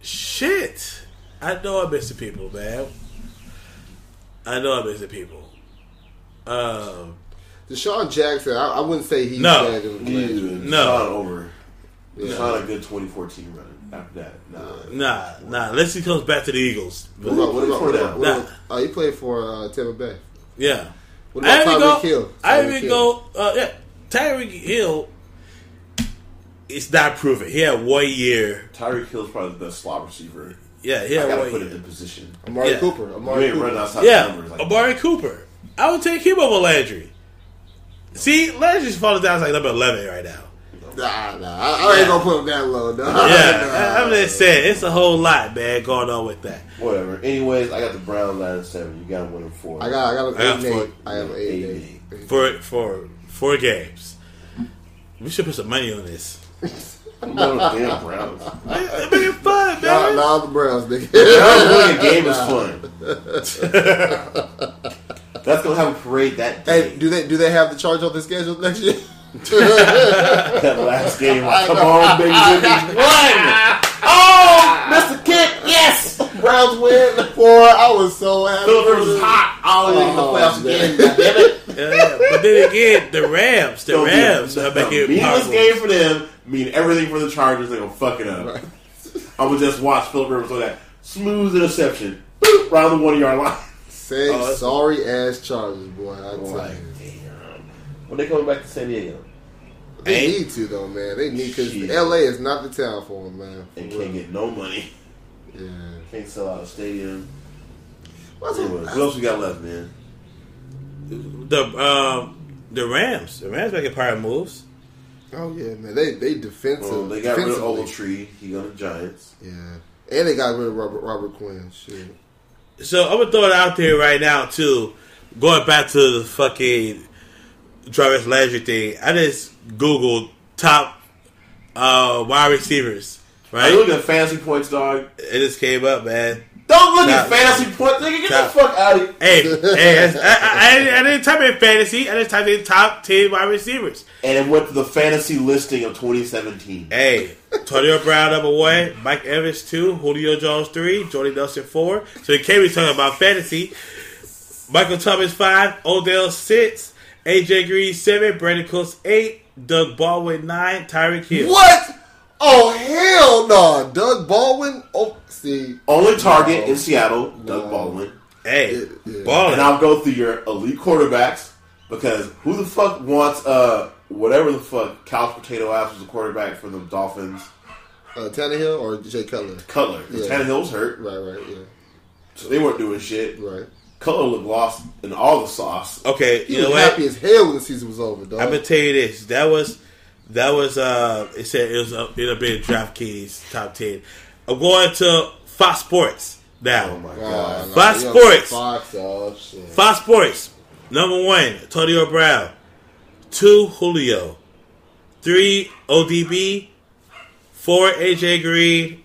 shit. I know I'm missing people, man. I know I'm missing people. Um, DeSean Jackson, I, I wouldn't say he's No. better than Landry. No. DeSean over. Yeah. DeSean a good 2014 run. After that, nah. nah, nah. Unless he comes back to the Eagles. What about, what about, what about, what about oh, he played for uh, Tampa Bay. Yeah. What about Tyreek go. Hill? I even Hill. go. Uh, yeah, Tyreek Hill. It's not proven. He had one year. Tyreek Hill's probably the best slot receiver. Yeah, he I had gotta one put it in position. Amari Yeah. Cooper. You Amari ain't running Cooper. outside Yeah, the numbers like Amari Cooper. I would take him over Landry. See, Landry's falling down to like number eleven right now. Nah, nah. I, I ain't gonna put him that low. Nah. Yeah, I- I'm just saying it's a whole lot, man, going on with that. Whatever. Anyways, I got the Browns nine seven. You got them winning four. I got, I got an I got eight and four- I have an eight eight eight. For for four games, we should put some money on this. No damn Browns. It's making fun, Nah, man. nah, the Browns, nigga. Browns winning a game is fun. *laughs* That's gonna have a parade that day. Hey, do they do they have the charge on the schedule next year? *laughs* that last game. Like, come on, baby, we won. *laughs* Oh, Mr. Kick, yes. Browns win. Boy, I was so happy. Philip for Rivers is them. hot. Oh, in the Oh, playoffs man. again. God damn it. *laughs* Yeah, but then again, the Rams, the Gonna be Rams a- are making a it meaningless game for them. Mean everything for the Chargers. They're gonna fuck it up. I'm gonna just watch Philip Rivers throw that smooth interception boop, around the one yard line. Oh, Say Oh, that's- sorry ass Chargers, boy. I tell Like, you. damn. When they coming back to San Diego They Ain't- need to though, man. They need because LA is not the town for them, man. For and real. can't get no money, Yeah. can't sell out a stadium. What's Anyway, what else we got left, man? The um, the Rams, the Rams making power moves. Oh yeah, man. They they defensive. Well, they got rid of defensively. Ogletree. He got the Giants. Yeah, and they got rid of Robert Robert Quinn. Shit. So I'm gonna throw it out there right now too. Going back to the fucking Jarvis Landry thing, I just googled top uh, wide receivers. Right? You look at fantasy points, dog. it just came up, man. Don't look Top- at fantasy points, nigga. Get top- the fuck out of here. Hey, hey, I, I, I, I didn't type in fantasy. I just typed in top ten wide receivers. And it went to the fantasy listing of 2017. Hey, Antonio Brown number one, Mike Evans two, Julio Jones three, Jordy Nelson four. So he can't be talking about fantasy. Michael Thomas five, Odell six, AJ Green seven, Brandin Cooks eight, Doug Baldwin nine, Tyreek Hill. What? Oh hell no! Doug Baldwin. Oh, see, Only target No. in Seattle, Doug No. Baldwin. Hey, Yeah, yeah. balling. And I'll go through your elite quarterbacks because who the fuck wants uh whatever the fuck couch potato ass was the quarterback for the Dolphins? uh, Tannehill or Jay Cutler. Cutler. Yeah. Tannehill was hurt, Right, right, yeah, so they weren't doing shit. right. Cutler looked lost in all the sauce. okay, He you know was what? happy as hell when the season was over, dog. I'm gonna tell you this. That was that was uh it said it was uh, it'll be in DraftKings top ten. I'm going to Fox Sports now. Oh my god. nah, Fox yeah, Sports. Fox, oh shit. Fox Sports. Number one, Antonio Brown. Two, Julio. Three, ODB. Four, AJ Green.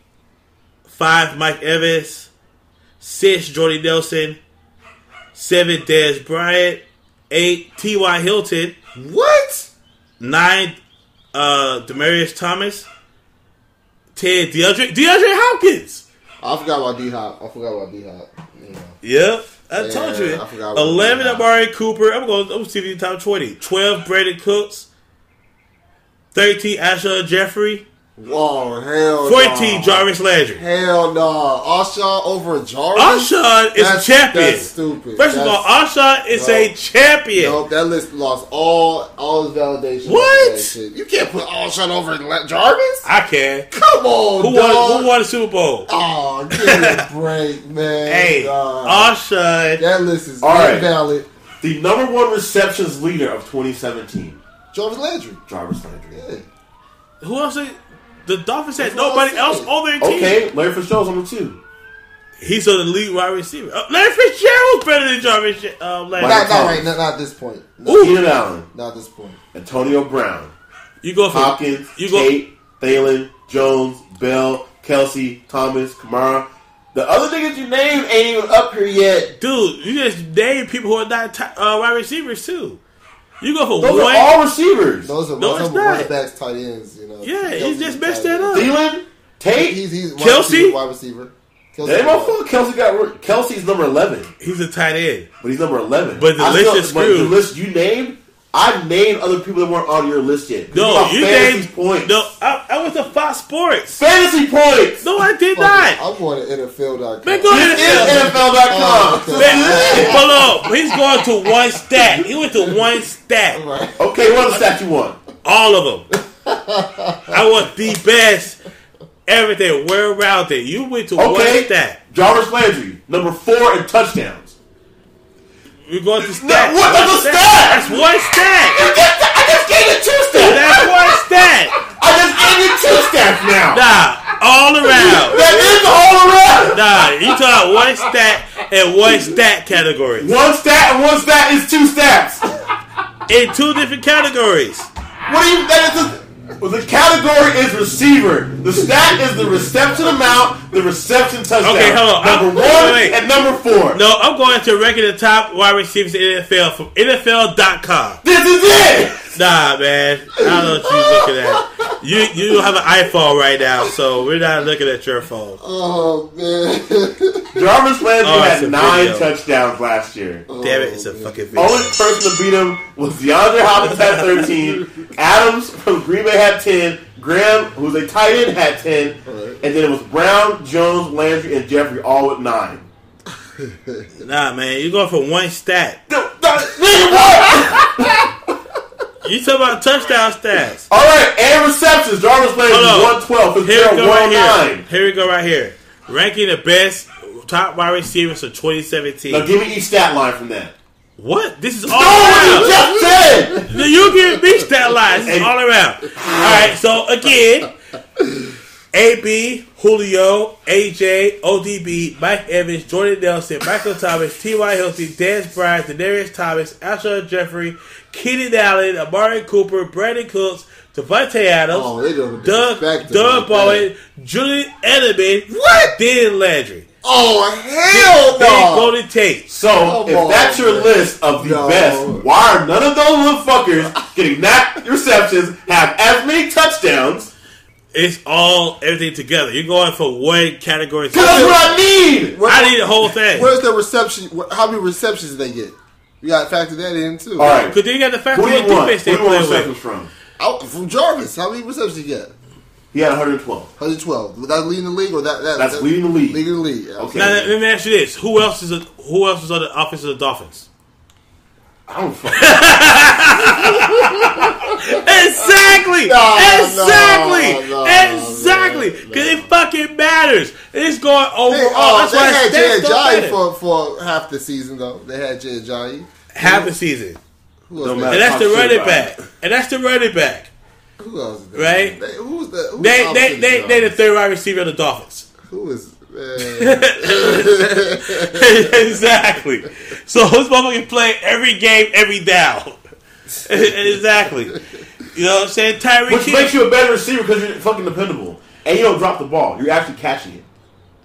Five, Mike Evans. Six, Jordy Nelson. Seven, Dez Bryant. Eight, T.Y. Hilton. What? Nine, uh, Demaryius Thomas. Ten, DeAndre, DeAndre Hopkins. I forgot about D Hop. I forgot about D Hop. Know. Yep. I Yeah, told you. I forgot about 11 that. Amari Cooper. I'm going to see the top 20. 12 Brandin Cooks. 13 Alshon Jeffery. Whoa, hell 14 no. Jarvis Landry. Hell no. Alshon over Jarvis? Alshon is That's- a champion. That's stupid. First of all, That's- Alshon is No. a champion. Nope, that list lost all all his validation. What? You can't put Alshon over La- Jarvis? I can. Come on, Who dog. won, who won the Super Bowl? Oh, give me a break, *laughs* man. hey, dog. Alshon. that list is All right. invalid. The number one receptions leader of 2017, Jarvis Landry. Jarvis Landry. Yeah. Who else? They, the Dolphins had nobody else on their team. Okay, Larry Fitzgerald's number two. He's on the lead wide receiver. Uh, Larry Fitzgerald's better than Jarvis um, Landry. Michael Not, not right, not, not at this point. No, Ooh. Keenan Allen, Not at this point. Antonio Brown, You go for Hopkins, You go. Tate, Thielen, Jones, Bell, Kelce, Thomas, Kamara. The other niggas you named ain't even up here yet. Dude, you just name people who are not ti- uh, wide receivers too. You go for Those one. are all receivers. Those are, No, those it's are not. running backs, tight ends. You know. Yeah, he just messed tight that up. Thielen, Tate. He's he's wide Kelce? receiver, wide receiver. Kelce, That motherfucker Kelce got Kelce's number eleven, He's a tight end. but he's number eleven. But the I list still- is but The list you named, I named other people that weren't on your list yet. No, Talk you fantasy named points. No, I, I was a Fox Sports. fantasy points. No, I did Fuck it. not. I'm going to NFL.com. Man, go ahead. It's in NFL.com. Oh, Man, hold on. He's going to one stat. He went to one stat. Right. Okay, what other stat you want? All of them. I want the best. Everything. Well rounded. You went to Okay. one stat. Jarvis Landry, number four in touchdowns. We're going to stat. what? That's a stat! That's one stat. I just gave you two stats. That's one stat. I just gave you two stats now. Nah, all around. That is all around. Nah, you talking about one stat and one stat category. One stat and one stat is two stats. In two different categories. What do you? That is a, Well, the category is receiver. The stat is the reception amount, the reception touchdown. Okay, hold on. Number I'm- one wait, and number four. No, I'm going to ranking the top wide receivers in the NFL from NFL.com. This is it. Nah, man. I don't know what you're looking at. You you don't have an iPhone right now, so we're not looking at your phone. Oh man. Jarvis Landry Oh, it's had nine video. touchdowns last year. Damn it, it's a fucking oh, video. Only person to beat him was DeAndre Hopkins had 13. Adams from Green Bay had 10. Graham, who's a tight end, had 10. Alright. And then it was Brown, Jones, Landry, and Jeffery all with 9. Nah, man, you're going for one stat. No, no, nigga, what? *laughs* You talking about touchdown stats. All right, and receptions. Jarvis Landry on. 112. Here we go right here. Here we go right here. Ranking the best top wide receivers of 2017. Now give me each stat line from that. What? This is all No, what you just said. No, You give me stat lines. This is all around. All right. So again, AB, Julio, AJ, ODB, Mike Evans, Jordan Nelson, Michael Thomas, T.Y. Hilton, Dez Bryant, Demaryius Thomas, Alshon Jeffery, Keenan Allen, Amari Cooper, Brandin Cooks, Davante Adams, Oh, Doug, Doug like Bowen, Julian Edelman, What? Dan Landry. Oh hell Big no! Golden Tate. So, Come if on, that's your man. list of the No. best, why are none of those little fuckers getting that receptions, have as many touchdowns? It's all everything together. You're going for one category. Because that's what I need. Where- I need the whole thing. Where's the reception? How many receptions did they get? You got to factor that in too. All right. Because then you got the fact Who do that you want? defense Who they do you want play receptions with. from? Out from Jarvis. How many receptions did he get? He had 112. 112. Was that leading the league or that? that That's that, leading the league. Leading the league. Okay. Now let me ask you this: Who else is a, who else is on the offense of the Dolphins? I don't fucking *laughs* Exactly, No, exactly, no, no, exactly. no, Because it fucking matters. It's going They, overall. oh, That's they why had stats Jay don't Ajayi for, for half the season though. They had Jay Ajayi. half the season, Who else? No matter. and that's the Talk running about back, and that's the running back. Who else? Is there? Right? They, who's the? Who's They the they opposite they they the third wide receiver of the Dolphins. Who is? Man. Uh, *laughs* exactly. So this motherfucker play every game, every down. *laughs* exactly. You know what I'm saying? Tyreek Which Hill. makes you a better receiver because you're fucking dependable. And you don't drop the ball. You're actually catching it.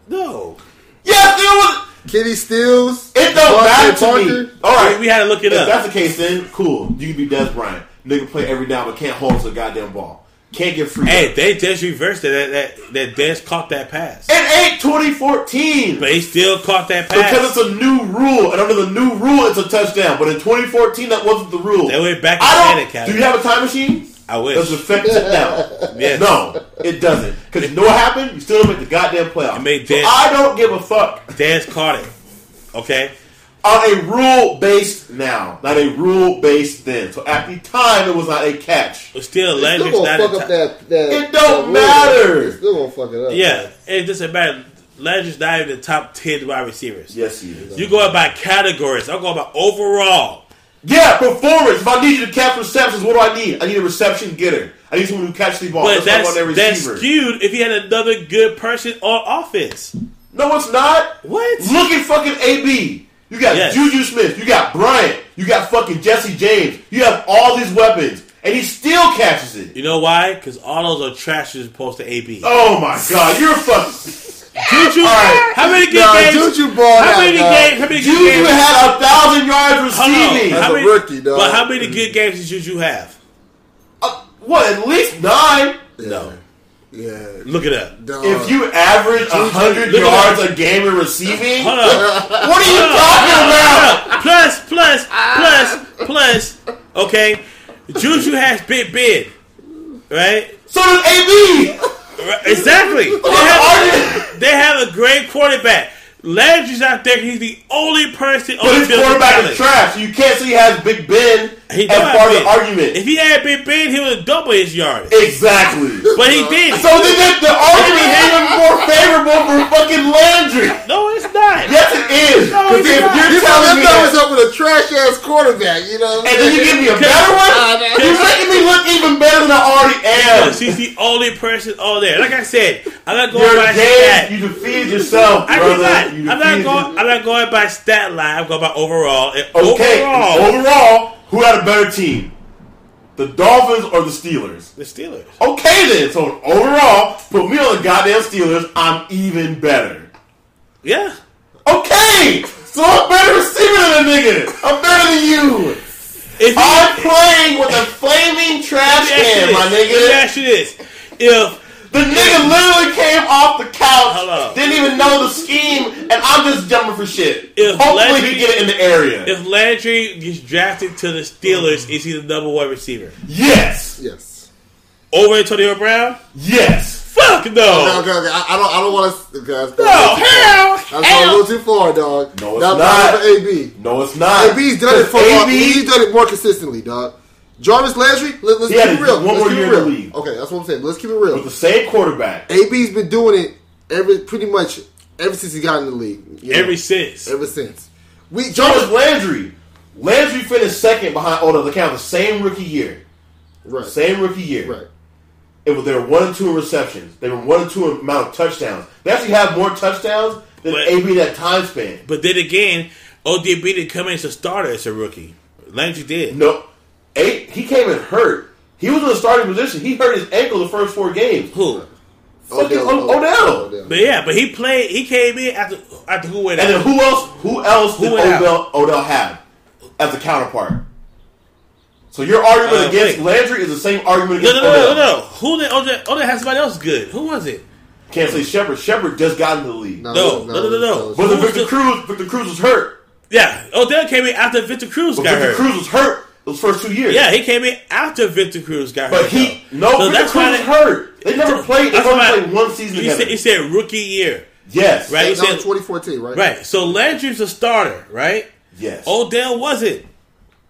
no. Yes, it was. Kenny Stills. It don't DeVante matter to Parker. me. All right. We had to look it If up. that's the case, then cool. You can be Dez Bryant. Nigga play every down but can't hold to the goddamn ball. Can't get free. Hey, they just reversed it. That that that Dez caught that pass, It ain't 2014. but he still caught that pass. Because it's a new rule, and under the new rule, it's a touchdown. But in 2014, that wasn't the rule. They went back in I don't. Academy. Do you have a time machine? I wish. Does it affect it now? *laughs* Yes. No, it doesn't. Because you know what happened? You still don't make the goddamn playoffs. You made so I don't give a fuck. Dez caught it. Okay. On a rule based now, not a rule based then. So at the time, it was not a catch. But still, They Landry's still not gonna a fuck up ti- that. that It don't that matter. They still gonna fuck it up. Yeah, it doesn't matter. Landry's not even the top ten wide receivers. Yes, he is. You going by categories. I'm going by overall. Yeah, performance. If I need you to catch receptions, what do I need? I need a reception getter. I need someone who catches the ball. But That's, that's their that's skewed if he had another good person on offense. No, it's not. What? Look at fucking AB. You got Yes. Juju Smith. You got Bryant. You got fucking Jesse James. You have all these weapons, and he still catches it. You know why? Because all those are trash as opposed to AB. Oh my god, you're a fucking. Juju, All right. how many good Nah, games? Juju balled how many dog. games? How many good Juju games? had a thousand yards receiving. That's How a many, rookie, dog. But how many good games did Juju have? Uh, what? At least nine. No. Yeah. Look it up. Dog. If you average hundred yards a game in receiving, what are you talking about? plus, plus, plus, plus. Okay, Juju has Big Ben, right? So does AB. Right, Exactly. They have, they have a great quarterback. Landry's out there. He's the only person on But the his field. quarterback is trash. So you can't say he has Big Ben He as don't have part of the argument. If he had Big Ben, he would double his yardage. Exactly. But he didn't. So then the, the argument is even more *laughs* favorable for fucking Landry. no, it's not. Yes, it is. No, Because it's if not. you're You telling telling me that was that, up with a trash ass quarterback, you know? What and I'm then you give me a better one, you're making me look even better than I already am. Because he's the only person all there. Like I said, I'm not going You're by gay. You defeated yourself, I brother. did not. I'm not going. I'm not going by stat line. I'm going by overall. And Okay. Overall, Overall, who had a better team? The Dolphins or the Steelers? The Steelers. Okay then. So overall, put me on the goddamn Steelers. I'm even better. Yeah. Okay. So I'm better receiver than a nigga. I'm better than you. If I'm playing with a flaming trash let me ask you can, my this. Let me nigga. ask you this. If The nigga literally came off the couch, didn't even know the scheme, and I'm just jumping for shit. If Hopefully Landry- he get it in the area. if Landry gets drafted to the Steelers, is he the number one receiver yes. Yes. over Antonio Brown? Yes. Fuck Okay, oh, no. okay, okay. I, I don't. I don't want to. Okay, that's, No, hell, that's going a hell. little too far, dog. No, it's That's not. for AB. No, it's not. AB's done it for. AB, more, he's done it more consistently, dog. Jarvis Landry. Let, us He had keep it real. one let's more year it in the real. league. Okay, that's what I'm saying. Let's keep it real. with the same quarterback. AB's been doing it every pretty much ever since he got in the league. you know, Every since. ever since. We Jarvis Jarvis Landry. Landry finished second behind oh, Odell. the count the same rookie year. right, Same rookie year. right. It was they were one and two in receptions. They were one and two in amount of touchdowns. They actually have more touchdowns than But- AB in that time span. But then again, ODB didn't come in as a starter as a rookie. Landry did. No, eight. He came in hurt. He was in the starting position. He hurt his ankle the first four games. Who? Fucking O- Odell. But yeah, but he played. He came in after after who went And then who else? Who else did Who went out? Odell, Odell have as a counterpart? So your argument Uh, against wait. Landry is the same argument No, against no, no, Odell. no, no. Who did Odell? Odell had somebody else good. Who was it? Can't say Shepard. Shepard just got into the league. No, no, no, no, no. Was it Who's Victor the- Cruz? Victor Cruz was hurt. Yeah, Odell came in after Victor Cruz But got Victor hurt. Cruz was hurt those first two years. Yeah, he came in after Victor Cruz got But hurt. he though. no So Victor that's Cruz why was hurt. They never played. They That's only played one season He together. said, he said rookie year. yes, Right. He That said 2014, right? right. So Landry's a starter, right? yes, Odell wasn't.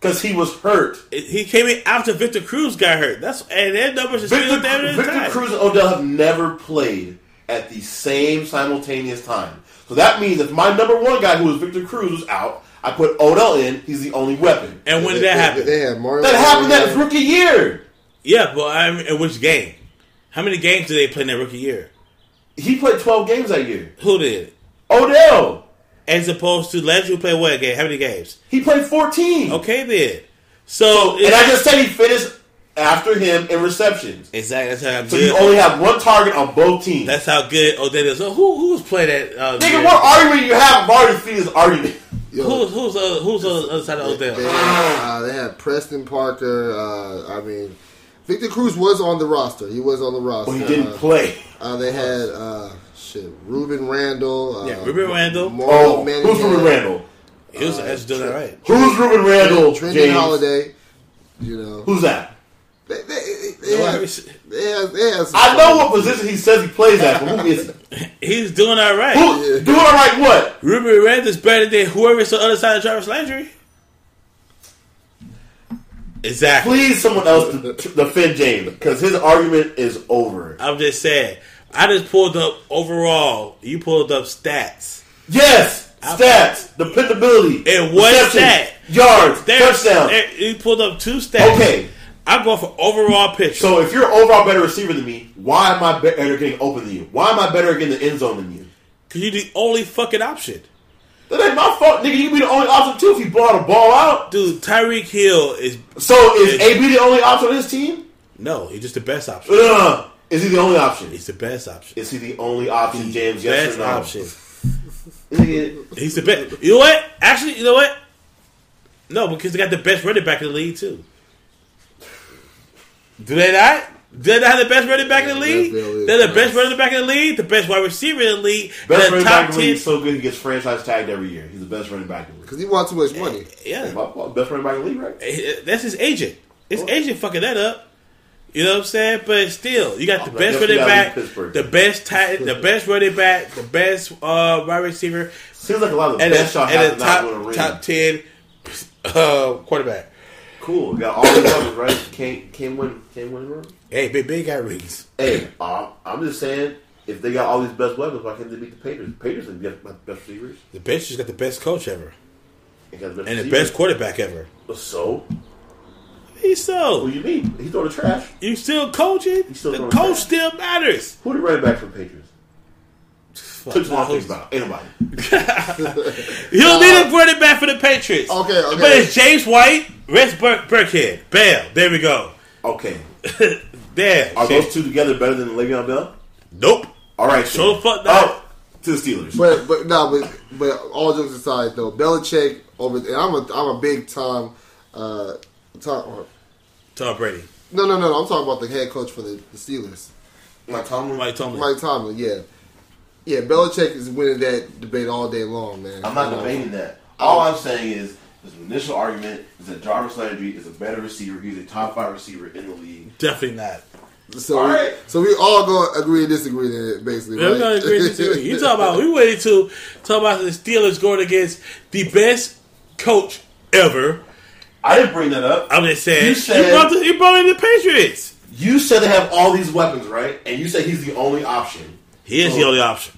because he was hurt. He came in after Victor Cruz got hurt. That's and their numbers are Victor, still damn near Victor tied. Cruz and Odell have never played at the same simultaneous time. So that means if my number one guy, who was Victor Cruz, was out, I put Odell in. He's the only weapon. And when did that happen? They had Mario. That happened that rookie year. Yeah, but I mean, in which game? How many games did they play in that rookie year? He played 12 games that year. Who did? Odell, As opposed to Landry who played what game? How many games? he played 14. Okay, then. So, And I just said he finished after him in receptions. exactly that's how So good. you only have one target on both teams. that's how good Odell is. So who who's played that? Uh, Nigga, what argument you have? I've already seen this. Who's who's uh, who's on the other side of They, Odell? they had, uh, they had Preston Parker. Uh, I mean, Victor Cruz was on the roster. He was on the roster. Well, he didn't Uh, play. Uh, they had uh, shit. Rueben Randle. Uh, Yeah, Rueben Randle. Mario Oh, Manningham, who's Rueben Randle? He was actually doing that right. Who's Rueben Randle? Trindon Holliday. You know, Who's that? they, they, they, No, I mean, they, had, they had some I know what position he says he plays at, but who is he? *laughs* He's doing all right. Who, doing all right what? Rueben Randle's better than whoever's on the other side of Travis Landry. Exactly. Please, someone else to, to defend James because his argument is over. I'm just saying. I just pulled up overall. You pulled up stats. Yes, stats, dependability, And one receptions, stat. yards, There's, touchdowns. there- you pulled up two stats. Okay, I'm going for overall pitch. so if you're overall better receiver than me, why am I better getting open than you? Why am I better getting the end zone than you? Because you're the only fucking option. That ain't my fault, nigga. You be the only option too if you blow the ball out. Dude, Tyreek Hill is. So is Yeah. AB the only option on this team? No, he's just the best option. Uh, is he the only option? He's the best option. Is he the only option, James? Yes best or no? option. He's the best. You know what? Actually, you know what? No, because they got the best running back in the league too. Do they not? Do they not have the best running back in the league? Yes, they do. They're the best running back in the league, the best wide receiver in the league, Best the running top back in the league is so good he gets franchise tagged every year. He's the best running back in the league. because he wants too much money. Yeah, My. Best running back in the league, right? Eh, that's his agent. His Oh. agent fucking that up. You know what I'm saying? But still, you got the Oh, best I guess we running back, the best tight, the best running back, the best uh, wide receiver, Seems like a lot of the and best a, y'all and a to not a top top ten uh, quarterback. Cool. We got all the weapons, right? Can't can't win can't win ring. Hey, big big got rings. Hey, uh, I'm just saying, if they got all these best weapons, why can't they beat the Patriots? Patriots have got the best receivers. The Patriots got the best coach ever the best and the best quarterback ever. So, He's what so do you mean? He's throwing the trash. you still coaching. still the coach trash. still matters. Who the running back from Patriots? Fuck, Took too long to who's- think about. Ain't nobody. *laughs* You don't need a running back for the Patriots. Okay, okay. But it's James White, Rex Bur- Burkhead. Bam. There we go. Okay. *laughs* Damn. Are shit. those two together better than Le'Veon Bell? Nope. All right. Show then. the fuck not. Oh, to the Steelers. But but no, but but all jokes aside though, Belichick over. And I'm a I'm a big time. Uh, Tom, Tom Brady. no, no, no, no. I'm talking about the head coach for the, the Steelers, Mike Tomlin. Mike Tomlin. Mike Tomlin. Yeah, yeah. Belichick is winning that debate all day long, man. I'm not You know? debating that. All I'm saying is, his initial argument is that Jarvis Landry is a better receiver. He's a top five receiver in the league. Definitely not. So, All we, right. so we all go agree and disagree then, basically. We're right? gonna agree to disagree. You talk about we waited to talk about the Steelers going against the best coach ever. I didn't bring that up. I'm just saying You you, brought the, you brought in the Patriots. You said they have all these weapons, right? And you said he's the only option. He is So- the only option.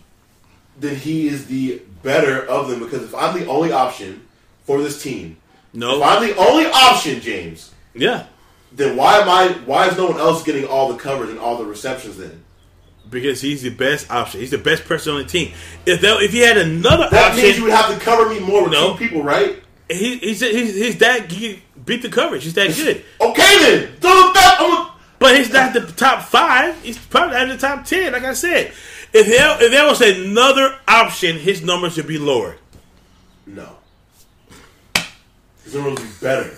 Then he is the better of them because if I'm the only option for this team, no, if. I'm the only option, James, Yeah. then why am I? Why is no one else getting all the coverage and all the receptions? Then Because he's the best option. He's the best person on the team. If that, if he had another option. that means you would have to cover me more with No. two people, right? he, he's, he's he's that he beat the coverage. He's that good. Okay, then. I'm, But he's not the top five. He's probably not in the top ten. Like I said, if there, if there was another option, his numbers should be lower. no. His numbers would be better.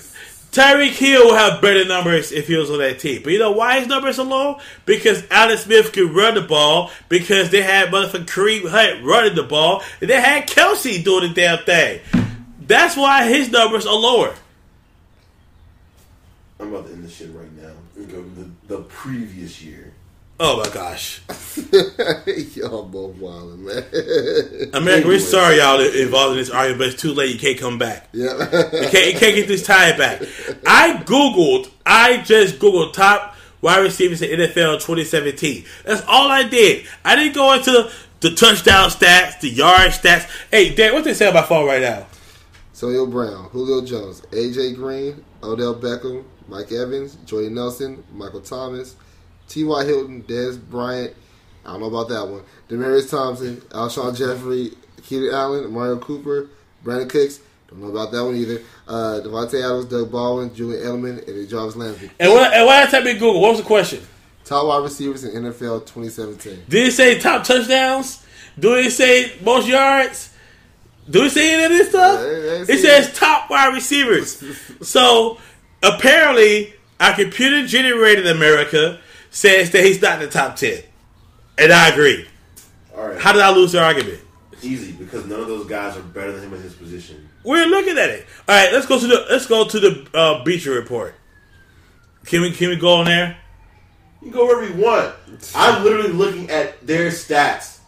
Tyreek Hill will have better numbers if he was on that team. But you know why his numbers are low? Because Alex Smith could run the ball. Because they had motherfucking Kareem Hunt running the ball. And they had Kelce doing the damn thing. That's why his numbers are lower. I'm about to end this shit right and the, the previous year. Oh my gosh. *laughs* Y'all both wilding, man. America, we're sorry y'all involved in this argument, but it's too late. You can't come back. yeah. You can't, you can't get this tie back. *laughs* I Googled, I just Googled top wide receivers in NFL 2017. That's all I did. I didn't go into the touchdown stats, the yard stats. Hey, Dan, what they say about phone right now? Antonio Brown, Julio Jones, AJ Green, Odell Beckham, Mike Evans, Jordy Nelson, Michael Thomas, T.Y. Hilton, Dez Bryant. I don't know about that one. Demaryius Thompson, Alshon Jeffery, Keenan Allen, Mario Cooper, Brandin Cooks. Don't know about that one either. Uh, Davante Adams, Doug Baldwin, Julian Edelman, and Jarvis Landry. And when, and when I type in Google, what was the question? Top wide receivers in NFL 2017. Did it say top touchdowns? Do it say most yards? Do it say any of this stuff? Yeah, it- it It says- says top wide receivers. *laughs* so apparently, our computer generated America says that he's not in the top ten, and I agree. All right. How did I lose the argument? Easy, because none of those guys are better than him in his position. We're looking at it. All right, let's go to the let's go to the uh, Bleacher Report. Can we can we go on there? You can go wherever you want. I'm literally looking at their stats.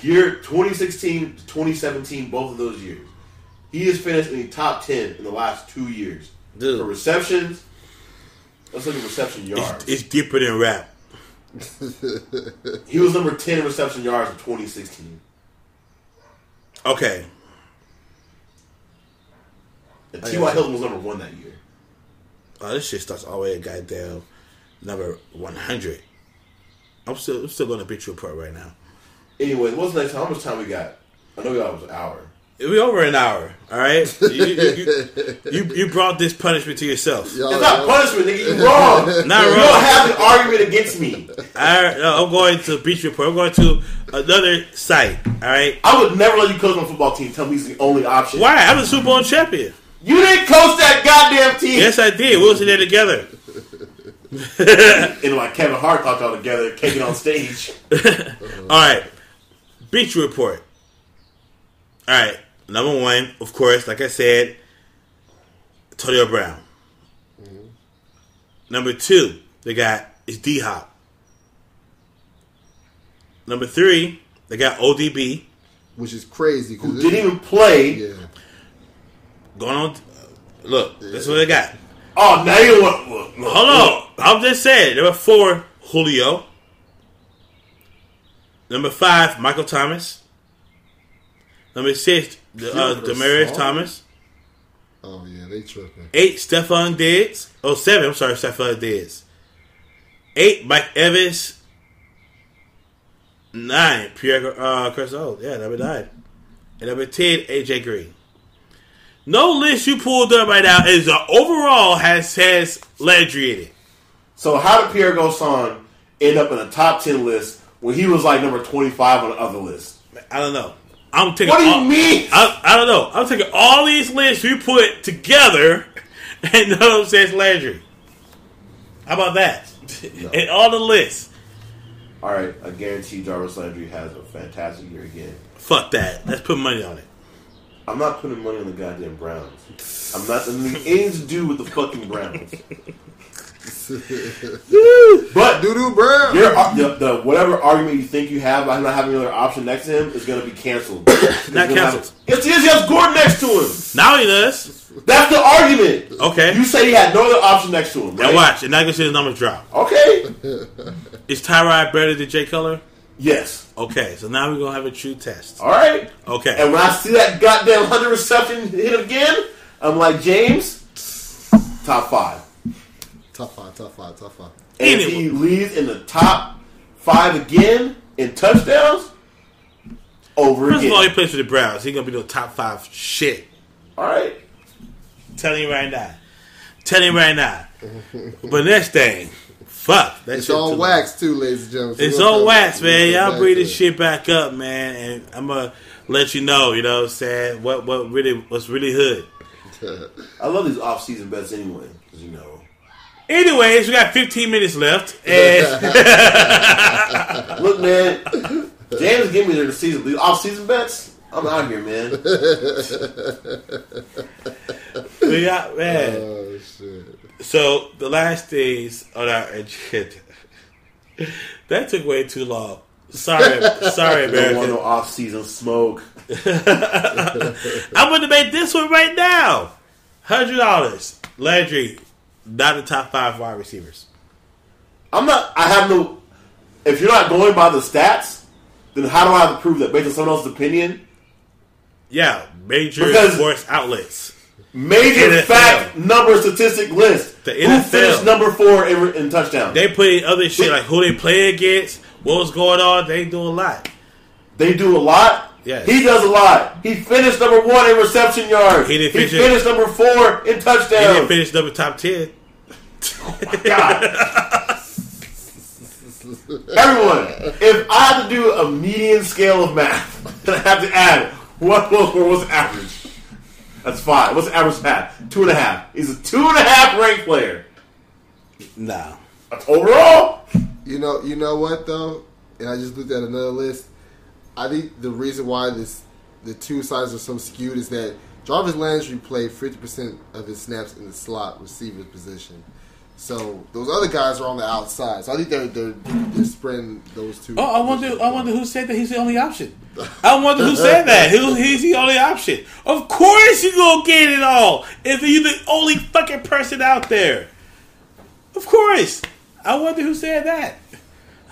Year 2016 to 2017, both of those years. He has finished in the top 10 in the last two years. Dude. For receptions, let's look at reception yards. It's, it's deeper than rap. he was number 10 in reception yards in 2016. Okay, And T.Y. Oh, Hilton was number one that year. Oh, this shit starts all the way at goddamn number 100. I'm still, I'm still going to beat you apart right now. Anyway, what's the next time? How much time we got? I know we got an hour. We over an hour, all right? You, you, you, you, you brought this punishment to yourself. Y'all- It's not y'all- punishment, nigga. You *laughs* wrong. Not you wrong. don't have an argument against me. I, I'm going to Bleacher Report. I'm going to another site, all right? I would never let you coach my football team. Tell me he's the only option. Why? I'm a Super Bowl champion. You didn't coach that goddamn team. Yes, I did. We was in there together. And like Kevin Hart thought y'all together, kicking on stage. *laughs* All right. Bleacher Report. All right. Number one, of course, like I said, Antonio Brown. Mm-hmm. Number two, they got is D Hop. Number three, they got ODB Which is crazy. Who didn't even play. Yeah. going on. Look, that's what they got. Oh, now you want. Look, look, Hold on. I'm just saying. Number four, Julio. Number five, Michael Thomas. Number six, the, uh, Demaryius. Thomas. Oh yeah, they tripping. Eight, Stefon Diggs. Oh, seven. I'm sorry, Stefon Diggs. Eight, Mike Evans. Nine, Pierre uh, Chris Oh, yeah, number nine. And number ten, AJ Green. No list you pulled up right now is the overall has has Landry in it. So how did Pierre Garcon end up in a top ten list when he was like number twenty five on the other list? I don't know. I'm taking. What do you all- mean? I, I don't know. I'm taking all these lists we put together, *laughs* and none of them says Landry. How about that? and all the lists. All right, I guarantee Jarvis Landry has a fantastic year again. Fuck that. Let's put money on it. I'm not putting money on the goddamn Browns. I'm not anything anything to do with the fucking Browns. *laughs* *laughs* But Doo Doo Brown. your uh, the, the whatever argument you think you have about not having another option next to him is going to be canceled. Not canceled. Yes, he has Gordon next to him. Now he does. That's the argument. Okay. You say he had no other option next to him, right? Now watch, and now you can see his numbers drop. Okay. *laughs* Is Tyrod better than Jay Cutler? Yes. Okay, so now we're gonna have a true test. All right. Okay. And when I see that goddamn hundred reception hit again, I'm like James, top five. Top five, top five, top five. And if he leads in the top five again in touchdowns, over First again. of all, he plays for the Browns. He's gonna be the top five shit. all right. Telling you right now. Telling you right now. *laughs* but next thing, fuck. That It's shit all too- wax too, ladies and gentlemen. It's we'll all come- wax, man. Y'all bring this shit back up, man, and I'm gonna let you know. You know, what I'm saying what what really what's really hood. I love these off-season bets anyway, 'cause, you know. Anyways, we got 15 minutes left, and *laughs* Look, man, James give me the season, the off-season bets. I'm out of here, man. *laughs* we got man. Oh shit! So the last days on our agenda. That took way too long. Sorry, sorry, I *laughs* don't want no off-season smoke. I'm going to make this one right now. Hundred dollars, Landry, not the top five wide receivers. I'm not. I have no. If you're not going by the stats, then how do I have to prove that based on someone else's opinion? Yeah, major Because- sports outlets. Major fact number statistic list. The Who NFL. finished number four in, in touchdown? They, They put in other shit like who they play against, what was going on. They do a lot. They do a lot. Yes. He does a lot. He finished number one in reception yards. He didn't finish it. finished number four in They didn't touchdowns. finish number top ten. God. *laughs* Everyone, if I have to do a median scale of math, *laughs* then I have to add what was what was the average. That's five. What's the average half? Two and a half. He's a two and a half ranked player. Nah. That's overall. You know, you know what though, and I just looked at another list. I think the reason why this the two sides are so skewed is that Jarvis Landry played fifty percent of his snaps in the slot receiver position. So those other guys are on the outside. So I think they're they're, they're spreading those two. Oh, I wonder. I wonder who said that he's the only option. *laughs* I wonder who said that. Who he's the only option? Of course you gonna get it all if you're the only fucking person out there. Of course. I wonder who said that.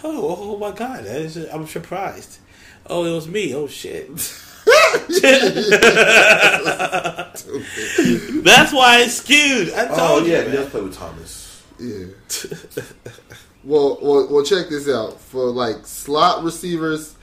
Oh, oh my god! That is, I'm surprised. Oh, it was me. Oh shit. *laughs* That's why it's skewed. I told Oh you. yeah, he man. does play with Thomas. Yeah. well, well, well. Check this out. For like slot receivers,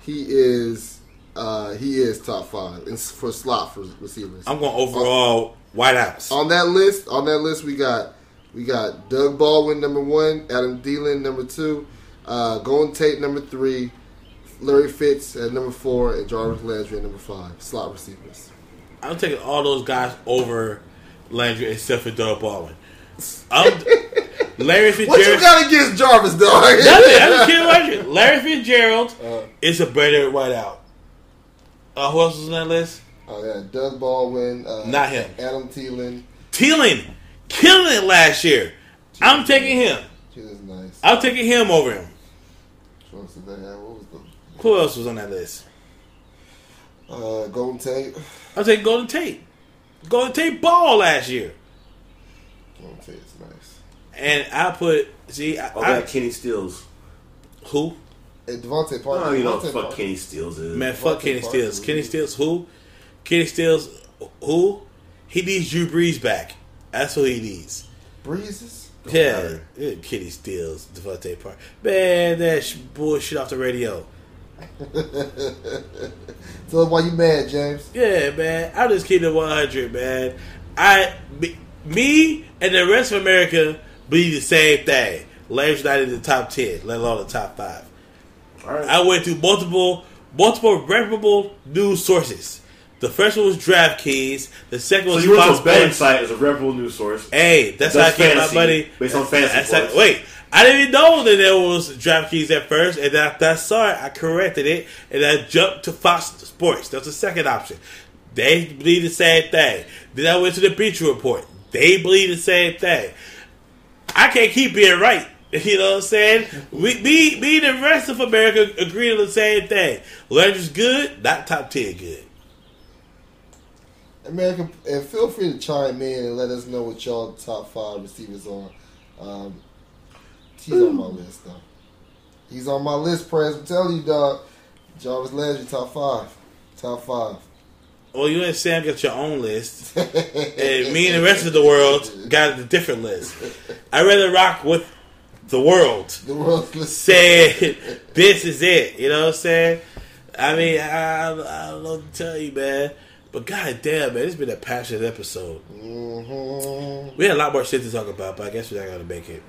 he is uh he is top five. It's for slot for receivers. I'm going overall wideouts. on that list, on that list, we got we got Doug Baldwin number one, Adam Thielen number two, uh, Golden Tate number three, Larry Fitz at number four, and Jarvis Landry at number five. Slot receivers. I'm taking all those guys over Landry except for Doug Baldwin. I'm, *laughs* Larry Fitzgerald. What you got against Jarvis, dog? Nothing. I'm just kidding you. *laughs* Larry Fitzgerald is a better wideout. Uh, who else was on that list? Oh yeah, Doug Baldwin. Uh, Not him. Adam Thielen. Thielen, killing it last year. I'm taking him. Was nice. I'm taking him over him. What was the What was the Who else was on that list? uh, Golden Tate? I'm taking Golden Tate. Golden Tate ball last year, Golden Tate's nice. and I put see I, Oh, I- that Kenny Stills. who And DeVante Parker. Oh, you know what the fuck Parker. Kenny Stills is. Man, fuck Kenny Parker Stills. Kenny good. Stills, who? Kenny Stills, who? He needs Drew Brees back. That's who he needs. Breezes. Yeah, matter. yeah, Kenny Stills, DeVante Parker. Man, that sh- bullshit off the radio. *laughs* So why you mad, James? Yeah, man. I just keep it 100, man. I, me, me and the rest of America believe the same thing. Larry's not in the top ten, let alone the top five. All right. I went through multiple multiple reputable news sources. The first one was DraftKings. The second so was you went to Fox betting site as a reputable news source. Hey, that's, how I get my money. based on fantasy That's how- wait, I didn't even know that there was DraftKings at first, and after I saw it, I corrected it, and I jumped to Fox Sports. That's the second option. They believe the same thing. Then I went to the Bleacher Report. They believe the same thing. I can't keep being right. *laughs* You know what I'm saying? We, me, me, and the rest of America agree on the same thing. Landry's good, not top ten good. American, and feel free to chime in and let us know what y'all top five receivers are. Um, he's on my list though. He's on my list, Prez. I'm telling you, dog. Jarvis Landry, top five, top five. Well, you and Sam got your own list. and me and the rest of the world got a different list. I rather rock with the world. The world said, this is it. You know what I'm saying? I mean, I, I don't know what to tell you, man. But god damn, man, it's been a passionate episode. hmm We had a lot more shit to talk about, but I guess we're not gonna make it.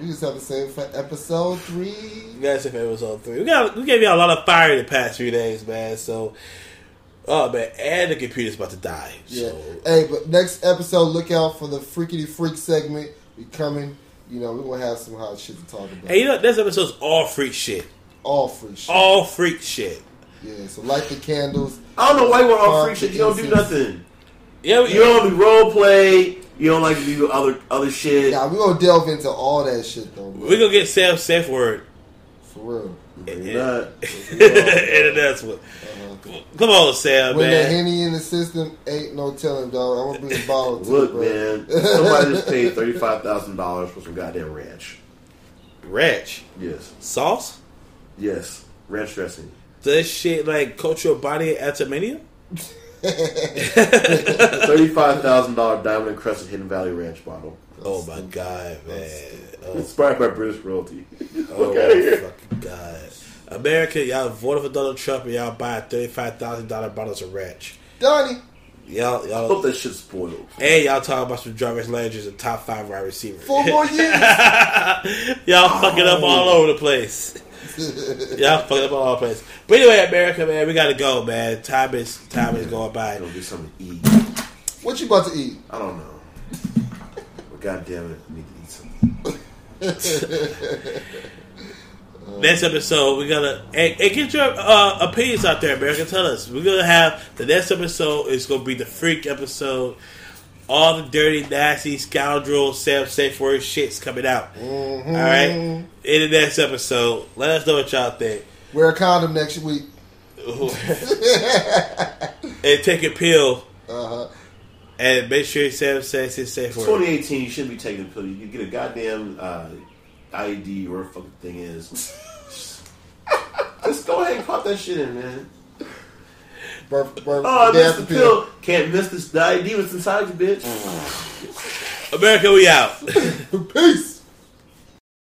We just have to say for episode three. You guys if episode three. We got we gave you a lot of fire in the past few days, man. So Oh man, and the computer's about to die. Yeah. So Hey, but next episode, look out for the freakity freak segment. We coming. You know, we're gonna have some hot shit to talk about. Hey, you know this episode's all freak shit. All freak shit. All freak shit. Yeah. So light the candles. I don't know why you want all Fuck freak shit. You don't do nothing. Yeah, we, You don't do role play. You don't like to do other other shit. Nah, we're gonna delve into all that shit though. Bro. we gonna get Sam safe word. For real. You're not. *laughs* and that's what. Uh-huh. Come on, Sam, When the man. henny in the system, ain't no telling, dog. I'm gonna bring a bottle. To Look, you, bro. man. *laughs* Somebody just paid thirty five thousand dollars for some goddamn ranch. Ranch Yes, sauce. yes, ranch dressing. Does shit like coat your body at Atamania? *laughs* Thirty five thousand dollar diamond encrusted Hidden Valley Ranch bottle. Oh my god, man. Oh, Inspired by British royalty. oh my fucking god. America, y'all voted for Donald Trump and y'all buy thirty five thousand dollar bottles of ranch. Donnie. Y'all, I y'all, hope that shit's spoiled. and y'all talking about some Jarvis Landry and top five wide receivers. Four more *laughs* years. y'all fucking up all oh. over the place. *laughs* Y'all fucking up all over the place. But anyway, America, man, we gotta go, man. Time is time is going by. Gonna do something to eat. what you about to eat? I don't know. But god damn it, I need to eat something. *laughs* Next episode, we're gonna and, and get your uh, opinions out there, America. Tell us. We're gonna have the next episode is gonna be the freak episode. All the dirty, nasty, scoundrel, Sam safe word shits coming out. All right, in the next episode, let us know what y'all think. Wear a condom next week. *laughs* and take a pill Uh huh. and make sure Sam says his safe word. 2018, you shouldn't be taking a pill. You can get a goddamn uh, IED or whatever the fucking thing is. *laughs* Just go ahead and pop that shit in, man. Birth, birth, Oh, I missed the pill. Can't miss this. The IED was inside you, bitch. America, we out. *laughs* Peace.